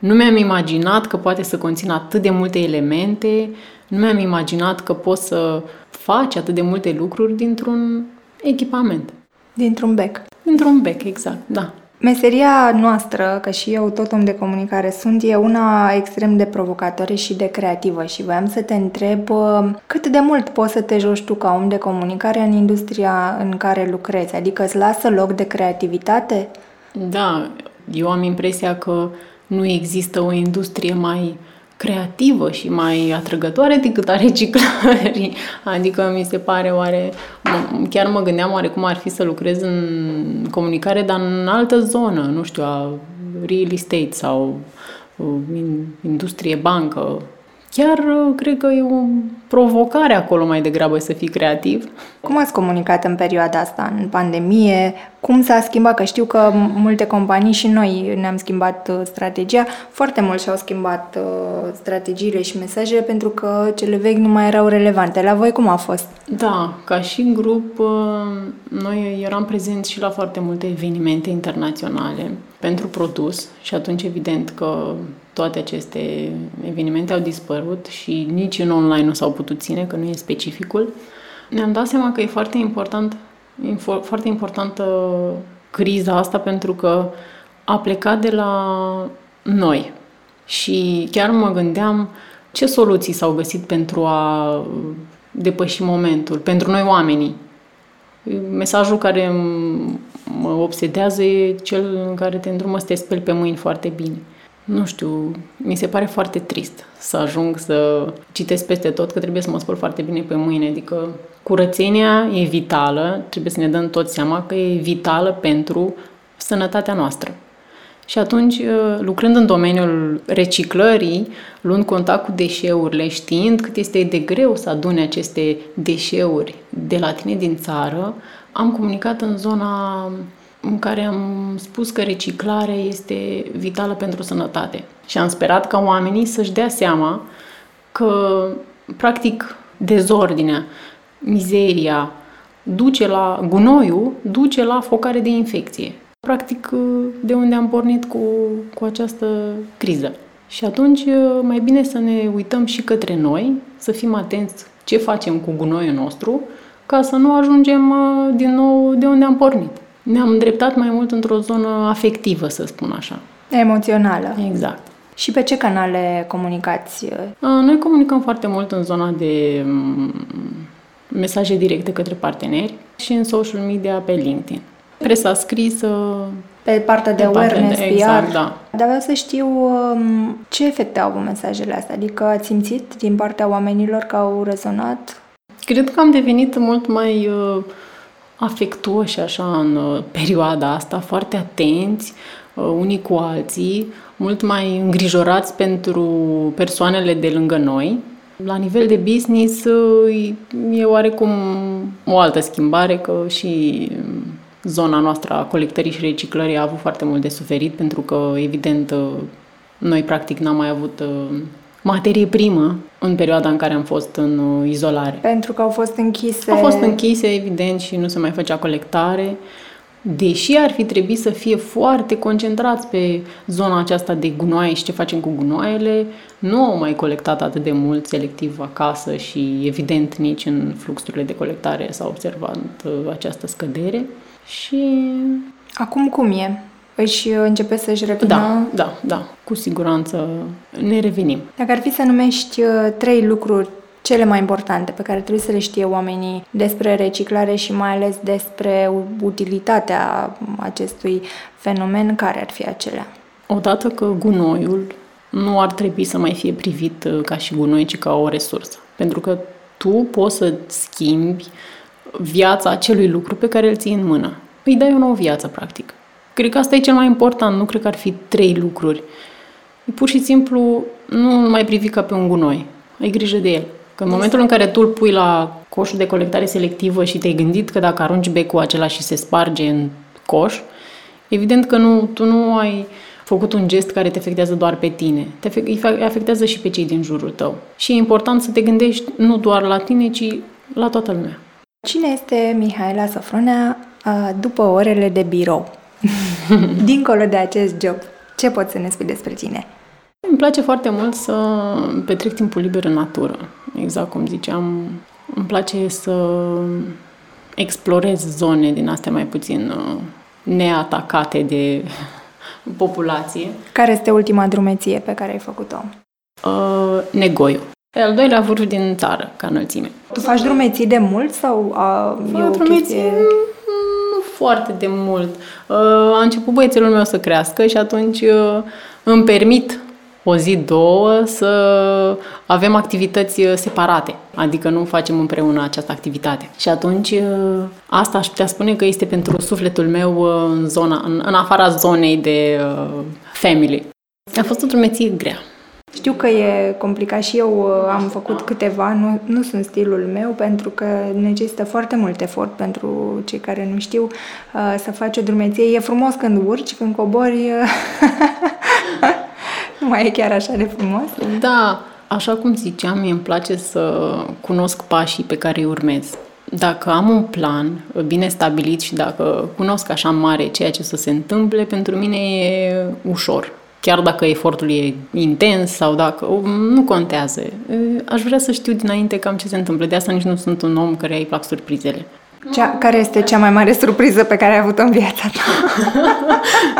nu mi-am imaginat că poate să conțină atât de multe elemente, nu mi-am imaginat că poți să faci atât de multe lucruri dintr-un echipament. Dintr-un bec. Dintr-un bec, exact, da. Meseria noastră, că și eu tot om de comunicare sunt, e una extrem de provocatoare și de creativă și voiam să te întreb uh, cât de mult poți să te joci tu ca om de comunicare în industria în care lucrezi, adică îți lasă loc de creativitate? Da, eu am impresia că nu există o industrie mai creativă și mai atrăgătoare decât a reciclării. Adică mi se pare oare, chiar mă gândeam oare cum ar fi să lucrez în comunicare, dar în altă zonă, nu știu, a real estate sau industrie bancă, Chiar uh, cred că e o provocare acolo mai degrabă să fii creativ. Cum ați comunicat în perioada asta, în pandemie? Cum s-a schimbat? Că știu că multe companii și noi ne-am schimbat uh, strategia. Foarte mult și-au schimbat uh, strategiile și mesajele pentru că cele vechi nu mai erau relevante. La voi cum a fost? Da, ca și grup, noi eram prezenți și la foarte multe evenimente internaționale pentru produs și atunci evident că toate aceste evenimente au dispărut și nici în online nu s-au putut ține, că nu e specificul. Ne-am dat seama că e foarte important, e foarte importantă criza asta pentru că a plecat de la noi. Și chiar mă gândeam ce soluții s-au găsit pentru a depăși momentul, pentru noi oamenii. Mesajul care mă obsedează e cel în care te îndrumă să te speli pe mâini foarte bine nu știu, mi se pare foarte trist să ajung să citesc peste tot că trebuie să mă spăl foarte bine pe mâine. Adică curățenia e vitală, trebuie să ne dăm tot seama că e vitală pentru sănătatea noastră. Și atunci, uh, lucrând în domeniul reciclării, luând contact cu deșeurile, știind cât este de greu să adune aceste deșeuri de la tine din țară, am comunicat în zona în care am spus că reciclarea este vitală pentru sănătate. Și am sperat ca oamenii să-și dea seama că, practic, dezordinea, mizeria, duce la gunoiul, duce la focare de infecție. Practic, de unde am pornit cu, cu această criză. Și atunci, mai bine să ne uităm și către noi, să fim atenți ce facem cu gunoiul nostru, ca să nu ajungem din nou de unde am pornit ne-am îndreptat mai mult într-o zonă afectivă, să spun așa. Emoțională. Exact. Și pe ce canale comunicați? Noi comunicăm foarte mult în zona de mesaje directe către parteneri și în social media pe LinkedIn. Presa scrisă. Pe partea de pe awareness, de, exact, PR. da. Dar vreau să știu ce efecte au avut mesajele astea. Adică ați simțit din partea oamenilor că au rezonat? Cred că am devenit mult mai uh, afectuoși așa în uh, perioada asta, foarte atenți uh, unii cu alții, mult mai îngrijorați pentru persoanele de lângă noi. La nivel de business uh, e oarecum o altă schimbare că și zona noastră a colectării și reciclării a avut foarte mult de suferit pentru că, evident, noi practic n-am mai avut materie primă în perioada în care am fost în uh, izolare. Pentru că au fost închise... Au fost închise, evident, și nu se mai făcea colectare. Deși ar fi trebuit să fie foarte concentrați pe zona aceasta de gunoaie și ce facem cu gunoaiele, nu au mai colectat atât de mult selectiv acasă și, evident, nici în fluxurile de colectare s-a observat uh, această scădere. Și... Acum cum e? Își începe să-și revină? Da, da, da, cu siguranță ne revenim. Dacă ar fi să numești uh, trei lucruri cele mai importante pe care trebuie să le știe oamenii despre reciclare și mai ales despre utilitatea acestui fenomen, care ar fi acelea? Odată că gunoiul nu ar trebui să mai fie privit uh, ca și gunoi, ci ca o resursă. Pentru că tu poți să schimbi viața acelui lucru pe care îl ții în mână. Îi dai o nouă viață, practic. Cred că asta e cel mai important, nu cred că ar fi trei lucruri. E pur și simplu nu mai privi ca pe un gunoi. Ai grijă de el. Că în momentul în care tu îl pui la coșul de colectare selectivă și te-ai gândit că dacă arunci becul acela și se sparge în coș, evident că nu, tu nu ai făcut un gest care te afectează doar pe tine. Te afectează și pe cei din jurul tău. Și e important să te gândești nu doar la tine, ci la toată lumea. Cine este Mihaela Sofronea după orele de birou? Dincolo de acest job, ce poți să ne spui despre tine? Îmi place foarte mult să petrec timpul liber în natură. Exact cum ziceam, îmi place să explorez zone din astea mai puțin uh, neatacate de populație. Care este ultima drumeție pe care ai făcut-o? Uh, Negoiu. E al doilea vârf din țară, ca înălțime. Tu faci drumeții de mult sau uh, e o drumeții chestie foarte de mult. Uh, a început băiețelul meu să crească și atunci uh, îmi permit o zi, două, să avem activități separate, adică nu facem împreună această activitate. Și atunci asta aș putea spune că este pentru sufletul meu în, zona, în, în afara zonei de uh, family. A fost o drumeție grea. Știu că e complicat și eu uh, am făcut câteva, nu, nu sunt stilul meu pentru că necesită foarte mult efort pentru cei care nu știu uh, să faci o drumeție. E frumos când urci, când cobori, nu mai e chiar așa de frumos. Da, așa cum ziceam, mie îmi place să cunosc pașii pe care îi urmez. Dacă am un plan bine stabilit și dacă cunosc așa mare ceea ce să se întâmple, pentru mine e ușor chiar dacă efortul e intens sau dacă... Nu contează. Aș vrea să știu dinainte cam ce se întâmplă. De asta nici nu sunt un om care îi plac surprizele. Cea, care este cea mai mare surpriză pe care ai avut-o în viața ta?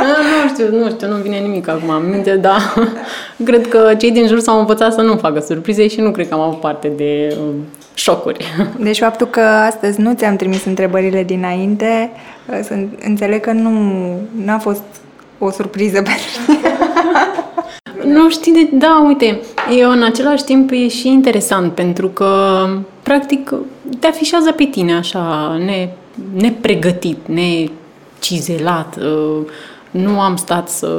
nu știu, nu știu, nu vine nimic acum în minte, dar cred că cei din jur s-au învățat să nu facă surprize și nu cred că am avut parte de uh, șocuri. Deci faptul că astăzi nu ți-am trimis întrebările dinainte, uh, înțeleg că nu a fost o surpriză pentru Nu știi de... Da, uite, e în același timp e și interesant pentru că practic te afișează pe tine așa, ne, nepregătit, necizelat. Uh, nu am stat să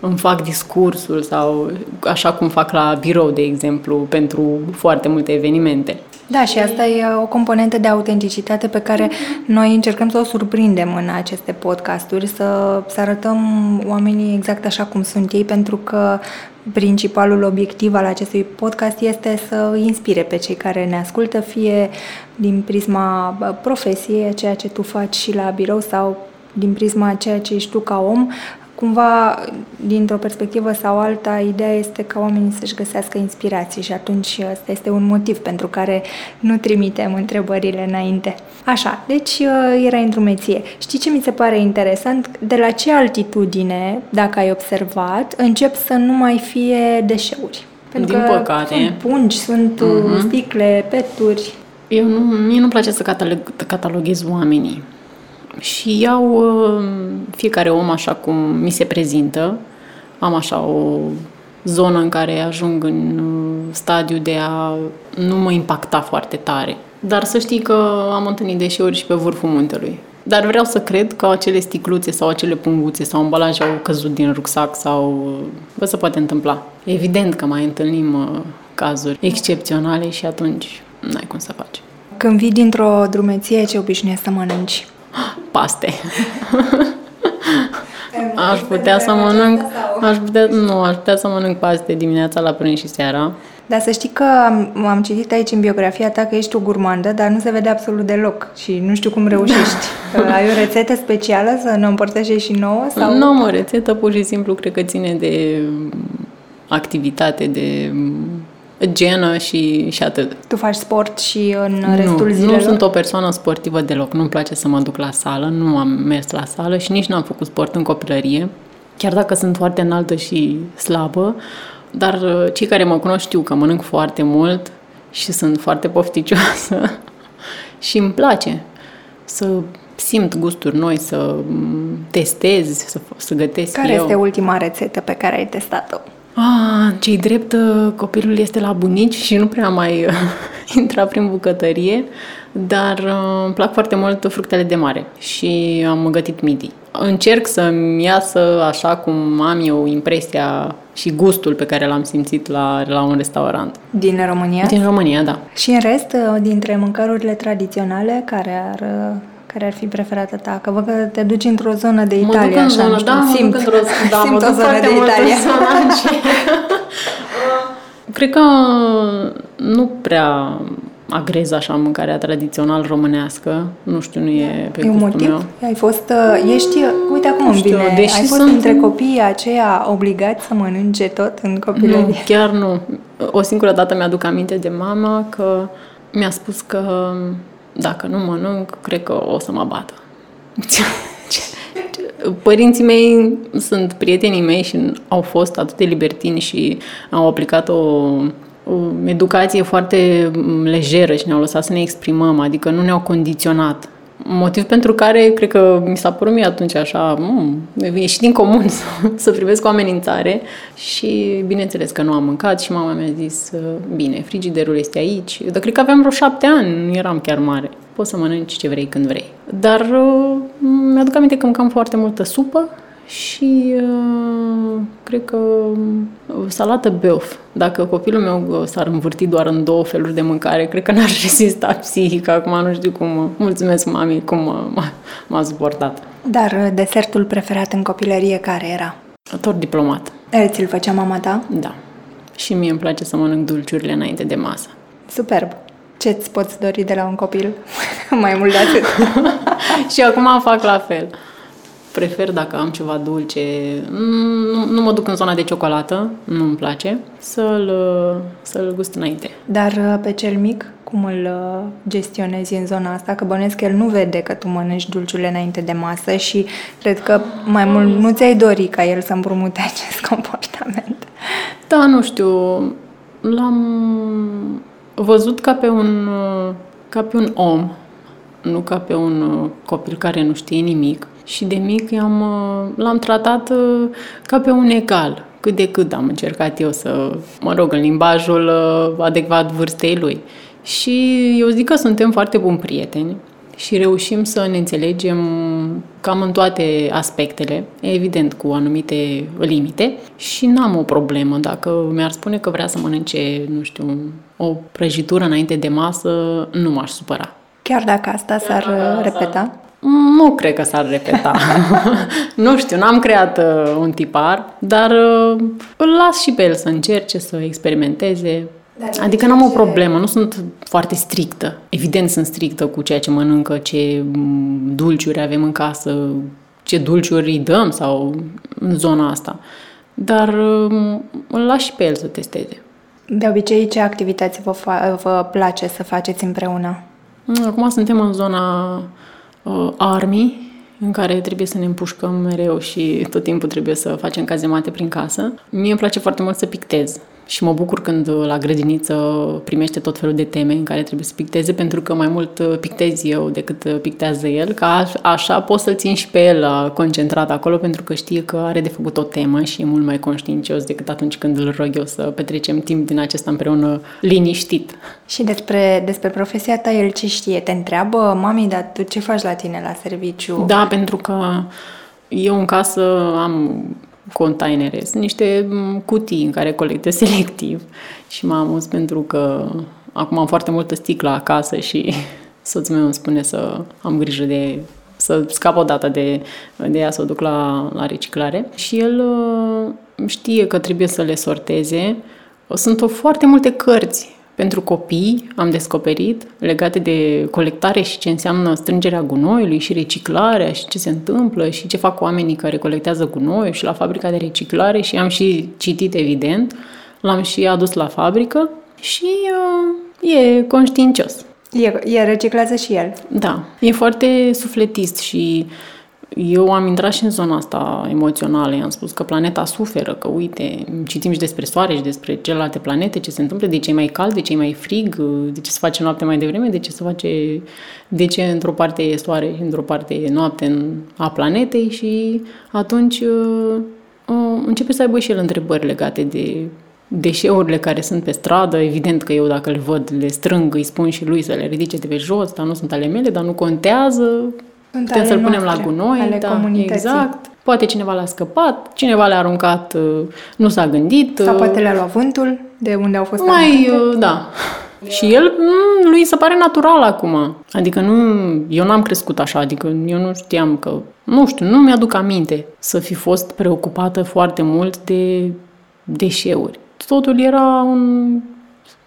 îmi fac discursul sau așa cum fac la birou, de exemplu, pentru foarte multe evenimente. Da, și asta e o componentă de autenticitate pe care noi încercăm să o surprindem în aceste podcasturi, să, să arătăm oamenii exact așa cum sunt ei, pentru că principalul obiectiv al acestui podcast este să inspire pe cei care ne ascultă, fie din prisma profesiei, ceea ce tu faci și la birou sau din prisma ceea ce ești tu ca om, cumva, dintr-o perspectivă sau alta, ideea este ca oamenii să-și găsească inspirații și atunci ăsta este un motiv pentru care nu trimitem întrebările înainte. Așa, deci uh, era într-o Știi ce mi se pare interesant? De la ce altitudine, dacă ai observat, încep să nu mai fie deșeuri? Pentru Din că păcate. Sunt pungi, sunt uh-huh. sticle, peturi. Eu nu, mie nu-mi place să catalog, cataloghez oamenii și iau uh, fiecare om așa cum mi se prezintă. Am așa o zonă în care ajung în uh, stadiu de a nu mă impacta foarte tare. Dar să știi că am întâlnit deșeuri și pe vârful muntelui. Dar vreau să cred că acele sticluțe sau acele punguțe sau ambalaje au căzut din rucsac sau... Uh, bă, se poate întâmpla. Evident că mai întâlnim cazuri excepționale și atunci n-ai cum să faci. Când vii dintr-o drumeție, ce obișnuiești să mănânci? Paste. aș putea să mănânc, aș putea, nu, aș putea să mănânc paste dimineața la prânz și seara. Dar să știi că am, am citit aici în biografia ta că ești o gurmandă, dar nu se vede absolut deloc și nu știu cum reușești. Ai o rețetă specială să ne împărtășești și nouă? Sau? Nu am o rețetă, pur și simplu cred că ține de activitate, de genă și, și atât. Tu faci sport și în restul nu, zilelor? Nu sunt o persoană sportivă deloc. Nu-mi place să mă duc la sală, nu am mers la sală și nici nu am făcut sport în copilărie. Chiar dacă sunt foarte înaltă și slabă, dar uh, cei care mă cunosc știu că mănânc foarte mult și sunt foarte pofticioasă și îmi place să simt gusturi noi, să mm, testez, să, să gătesc Care eu. este ultima rețetă pe care ai testat-o? Ah, cei drept, uh, copilul este la bunici și nu prea mai uh, intra prin bucătărie, dar uh, îmi plac foarte mult fructele de mare și am gătit midi. Încerc să-mi iasă așa cum am eu impresia și gustul pe care l-am simțit la, la un restaurant. Din România? Din România, da. Și în rest, dintre mâncărurile tradiționale, care ar care ar fi preferata ta? Că văd că te duci într-o zonă de Italia, mă duc în așa, zonă, știu, da, simt, mă duc într-o, da, simt mă duc o zonă de Italia. Cred că nu prea agrez așa mâncarea tradițional românească. Nu știu, nu e pe E un motiv? meu. Ai fost, uh, ești, uite acum îmi vine, deși ai fost sunt... între copiii aceia obligați să mănânce tot în copilărie? Nu, chiar nu. O singură dată mi-aduc aminte de mama că mi-a spus că dacă nu mănânc, cred că o să mă bată. Părinții mei sunt prietenii mei și au fost atât de libertini și au aplicat o, o educație foarte lejeră și ne-au lăsat să ne exprimăm, adică nu ne-au condiționat. Motiv pentru care cred că mi s-a părut mie atunci așa, mm, e și din comun să, să privesc o amenințare și bineînțeles că nu am mâncat și mama mi-a zis, bine, frigiderul este aici. Dar cred că aveam vreo șapte ani, nu eram chiar mare. Poți să mănânci ce vrei când vrei. Dar uh, mi-aduc aminte că mâncam foarte multă supă și uh, cred că uh, salată beof. Dacă copilul meu uh, s-ar învârti doar în două feluri de mâncare, cred că n-ar rezista psihic. Acum nu știu cum. Mulțumesc, mami, cum m-a, m-a suportat. Dar desertul preferat în copilărie care era? Tot diplomat. Ți-l făcea mama ta? Da. Și mie îmi place să mănânc dulciurile înainte de masă. Superb. Ce-ți poți dori de la un copil? Mai mult de atât. și acum fac la fel prefer dacă am ceva dulce, nu, nu mă duc în zona de ciocolată, nu-mi place, să-l, să-l gust înainte. Dar uh, pe cel mic, cum îl uh, gestionezi în zona asta? Că bănesc că el nu vede că tu mănânci dulciurile înainte de masă și cred că mai mult nu ți-ai dori ca el să împrumute acest comportament. Da, nu știu, l-am văzut ca pe un, ca pe un om, nu ca pe un copil care nu știe nimic și de mic am, uh, l-am tratat uh, ca pe un egal. Cât de cât am încercat eu să, mă rog, în limbajul uh, adecvat vârstei lui. Și eu zic că suntem foarte buni prieteni și reușim să ne înțelegem cam în toate aspectele, evident cu anumite limite și n-am o problemă. Dacă mi-ar spune că vrea să mănânce, nu știu, o prăjitură înainte de masă, nu m-aș supăra. Chiar dacă asta s-ar repeta? Nu cred că s-ar repeta. nu știu, n-am creat uh, un tipar, dar uh, îl las și pe el să încerce, să experimenteze. Dar adică n-am o problemă, nu sunt foarte strictă. Evident sunt strictă cu ceea ce mănâncă, ce mm, dulciuri avem în casă, ce dulciuri îi dăm sau în zona asta. Dar uh, îl las și pe el să testeze. De obicei, ce activități vă, fa- vă place să faceți împreună? Acum suntem în zona uh, army în care trebuie să ne împușcăm mereu și tot timpul trebuie să facem cazemate prin casă. Mie îmi place foarte mult să pictez și mă bucur când la grădiniță primește tot felul de teme în care trebuie să picteze, pentru că mai mult pictez eu decât pictează el, ca așa pot să-l țin și pe el concentrat acolo, pentru că știe că are de făcut o temă și e mult mai conștiincios decât atunci când îl rog eu să petrecem timp din acesta împreună liniștit. Și despre, despre profesia ta, el ce știe? Te întreabă, mami, dar tu ce faci la tine la serviciu? Da, pentru că eu în casă am containere. Sunt niște mm, cutii în care colectez selectiv și mă amuz pentru că acum am foarte multă sticlă acasă și soțul meu îmi spune să am grijă de să scap o dată de, de ea, să o duc la, la reciclare. Și el uh, știe că trebuie să le sorteze. Sunt o foarte multe cărți pentru copii am descoperit legate de colectare și ce înseamnă strângerea gunoiului și reciclarea și ce se întâmplă și ce fac oamenii care colectează gunoi și la fabrica de reciclare și am și citit evident, l-am și adus la fabrică și uh, e conștiincios. E, e reciclează și el. Da, e foarte sufletist și eu am intrat și în zona asta emoțională. I-am spus că planeta suferă, că uite, citim și despre soare și despre celelalte planete, ce se întâmplă, de ce e mai cald, de ce e mai frig, de ce se face noapte mai devreme, de ce se face, de ce într-o parte e soare și într-o parte e noapte în, a planetei și atunci uh, uh, începe să aibă și el întrebări legate de deșeurile care sunt pe stradă, evident că eu dacă le văd, le strâng, îi spun și lui să le ridice de pe jos, dar nu sunt ale mele, dar nu contează, sunt Putem să-l punem la gunoi, ale da, exact. Poate cineva l-a scăpat, cineva le-a aruncat, uh, nu s-a gândit. Sau uh, poate le-a luat vântul de unde au fost Mai, aruncate. Uh, da. Și el, mm, lui se pare natural acum. Adică nu, eu n-am crescut așa, adică eu nu știam că, nu știu, nu mi-aduc aminte să fi fost preocupată foarte mult de deșeuri. Totul era un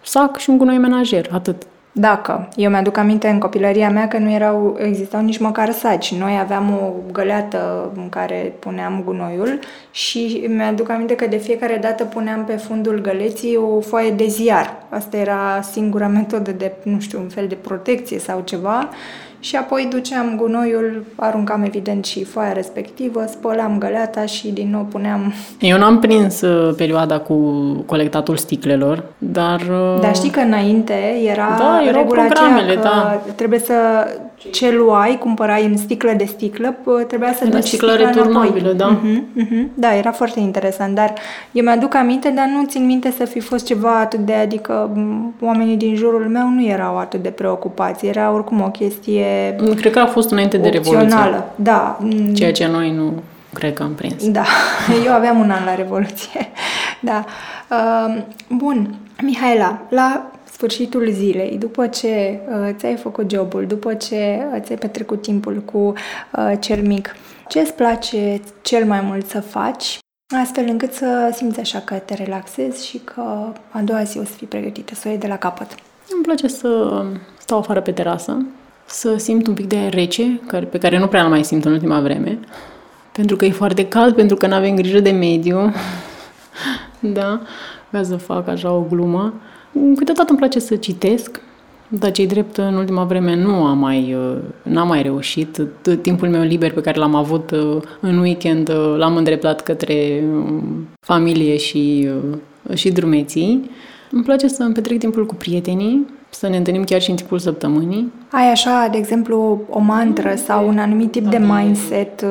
sac și un gunoi menajer, atât. Dacă. Eu mi-aduc aminte în copilăria mea că nu erau, existau nici măcar saci. Noi aveam o găleată în care puneam gunoiul și mi-aduc aminte că de fiecare dată puneam pe fundul găleții o foaie de ziar. Asta era singura metodă de, nu știu, un fel de protecție sau ceva și apoi duceam gunoiul, aruncam evident și foaia respectivă, spălam găleata și din nou puneam... Eu n-am prins uh, perioada cu colectatul sticlelor, dar... Uh, dar știi că înainte era da, erau regula programele, că da. trebuie să ce luai, cumpărai în sticlă de sticlă, trebuia să duci sticlă returnabilă, da. Uh-huh, uh-huh. Da, era foarte interesant, dar eu mi-aduc aminte, dar nu țin minte să fi fost ceva atât de, adică oamenii din jurul meu nu erau atât de preocupați, era oricum o chestie Cred că a fost înainte de Revoluție. Da. Ceea ce noi nu cred că am prins. Da, eu aveam un an la Revoluție. Da. Uh, bun, Mihaela, la sfârșitul zilei, după ce uh, ți-ai făcut jobul, după ce uh, ți-ai petrecut timpul cu uh, cel mic, ce îți place cel mai mult să faci, astfel încât să simți așa că te relaxezi și că a doua zi o să fii pregătită să o iei de la capăt. Îmi place să stau afară pe terasă, să simt un pic de rece, pe care nu prea l mai simt în ultima vreme, pentru că e foarte cald, pentru că nu avem grijă de mediu, da, ca să fac așa o glumă. Câteodată îmi place să citesc, dar cei drept, în ultima vreme nu am mai, uh, n-am mai reușit. Timpul meu liber pe care l-am avut uh, în weekend uh, l-am îndreptat către familie și, și drumeții. Îmi place să îmi petrec timpul cu prietenii, să ne întâlnim chiar și în timpul săptămânii. Ai așa, de exemplu, o mantră sau un anumit tip de mindset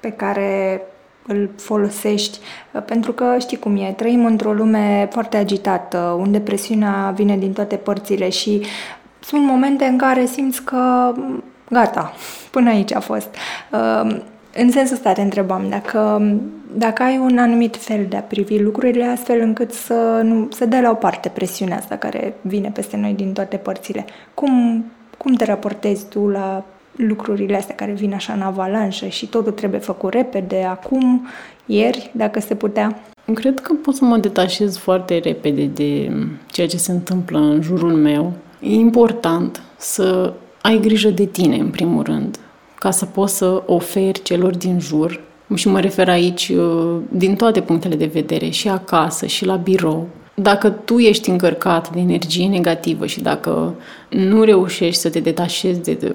pe care îl folosești, pentru că știi cum e, trăim într-o lume foarte agitată, unde presiunea vine din toate părțile și sunt momente în care simți că gata, până aici a fost. Ehm, în sensul ăsta te întrebam dacă, dacă ai un anumit fel de a privi lucrurile astfel încât să, nu, să dea la o parte presiunea asta care vine peste noi din toate părțile. Cum, cum te raportezi tu la lucrurile astea care vin așa în avalanșă și totul trebuie făcut repede, acum, ieri, dacă se putea? Cred că pot să mă detașez foarte repede de ceea ce se întâmplă în jurul meu. E important să ai grijă de tine, în primul rând, ca să poți să oferi celor din jur și mă refer aici uh, din toate punctele de vedere, și acasă, și la birou, dacă tu ești încărcat de energie negativă și dacă nu reușești să te detașezi de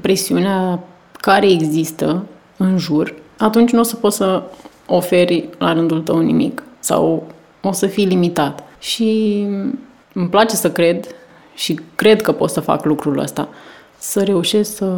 presiunea care există în jur, atunci nu o să poți să oferi la rândul tău nimic sau o să fii limitat. Și îmi place să cred și cred că pot să fac lucrul ăsta, să reușesc să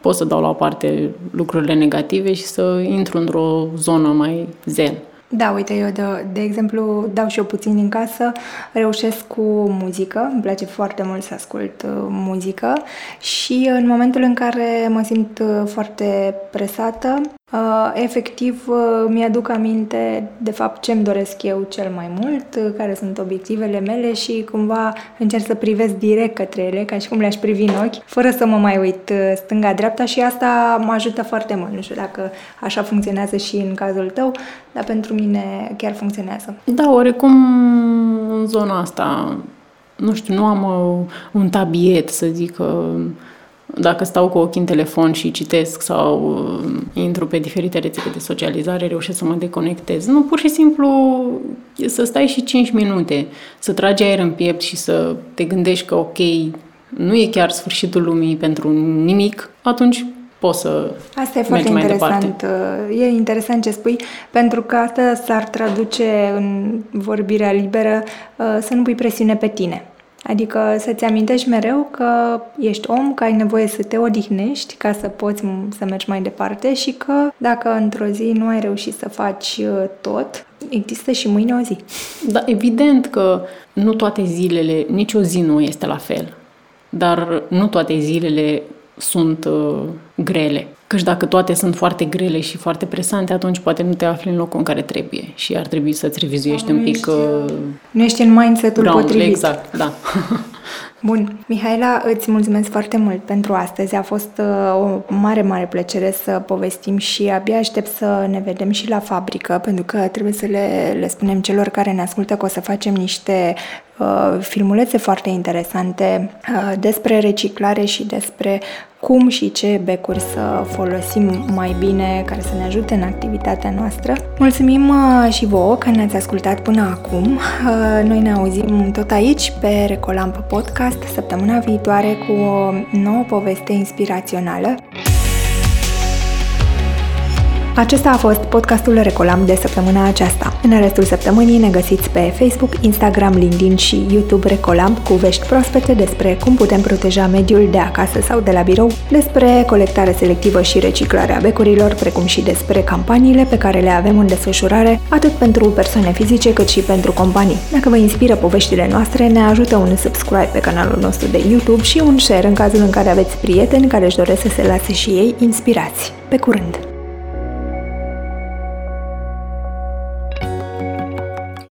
pot să dau la o parte lucrurile negative și să intru într-o zonă mai zen. Da, uite, eu, de, de exemplu, dau și eu puțin din casă, reușesc cu muzică, îmi place foarte mult să ascult uh, muzică și în momentul în care mă simt uh, foarte presată, Uh, efectiv, uh, mi-aduc aminte de fapt ce îmi doresc eu cel mai mult, uh, care sunt obiectivele mele și cumva încerc să privesc direct către ele, ca și cum le-aș privi în ochi, fără să mă mai uit stânga-dreapta și asta mă ajută foarte mult. Nu știu dacă așa funcționează și în cazul tău, dar pentru mine chiar funcționează. Da, oricum în zona asta, nu știu, nu am un tabiet să zic dacă stau cu ochii în telefon și citesc sau uh, intru pe diferite rețete de socializare, reușesc să mă deconectez. Nu, pur și simplu să stai și 5 minute, să tragi aer în piept și să te gândești că ok, nu e chiar sfârșitul lumii pentru nimic, atunci poți să Asta e foarte interesant. Uh, e interesant ce spui, pentru că asta s-ar traduce în vorbirea liberă uh, să nu pui presiune pe tine. Adică să-ți amintești mereu că ești om, că ai nevoie să te odihnești ca să poți să mergi mai departe și că dacă într-o zi nu ai reușit să faci uh, tot, există și mâine o zi. Da, evident că nu toate zilele, nicio zi nu este la fel. Dar nu toate zilele sunt uh, grele. Căci dacă toate sunt foarte grele și foarte presante, atunci poate nu te afli în locul în care trebuie și ar trebui să-ți revizuiești un pic... Ești, uh, nu ești în mindset-ul ground, potrivit. Exact, da. Bun. Mihaela, îți mulțumesc foarte mult pentru astăzi. A fost uh, o mare, mare plăcere să povestim și abia aștept să ne vedem și la fabrică, pentru că trebuie să le, le spunem celor care ne ascultă că o să facem niște uh, filmulețe foarte interesante uh, despre reciclare și despre cum și ce becuri să folosim mai bine care să ne ajute în activitatea noastră. Mulțumim uh, și vouă că ne-ați ascultat până acum. Uh, noi ne auzim tot aici pe Recolamp Podcast săptămâna viitoare cu o nouă poveste inspirațională. Acesta a fost podcastul Recolam de săptămâna aceasta. În restul săptămânii ne găsiți pe Facebook, Instagram, LinkedIn și YouTube Recolamp cu vești proaspete despre cum putem proteja mediul de acasă sau de la birou, despre colectare selectivă și reciclarea becurilor, precum și despre campaniile pe care le avem în desfășurare, atât pentru persoane fizice cât și pentru companii. Dacă vă inspiră poveștile noastre, ne ajută un subscribe pe canalul nostru de YouTube și un share în cazul în care aveți prieteni care își doresc să se lase și ei inspirați. Pe curând!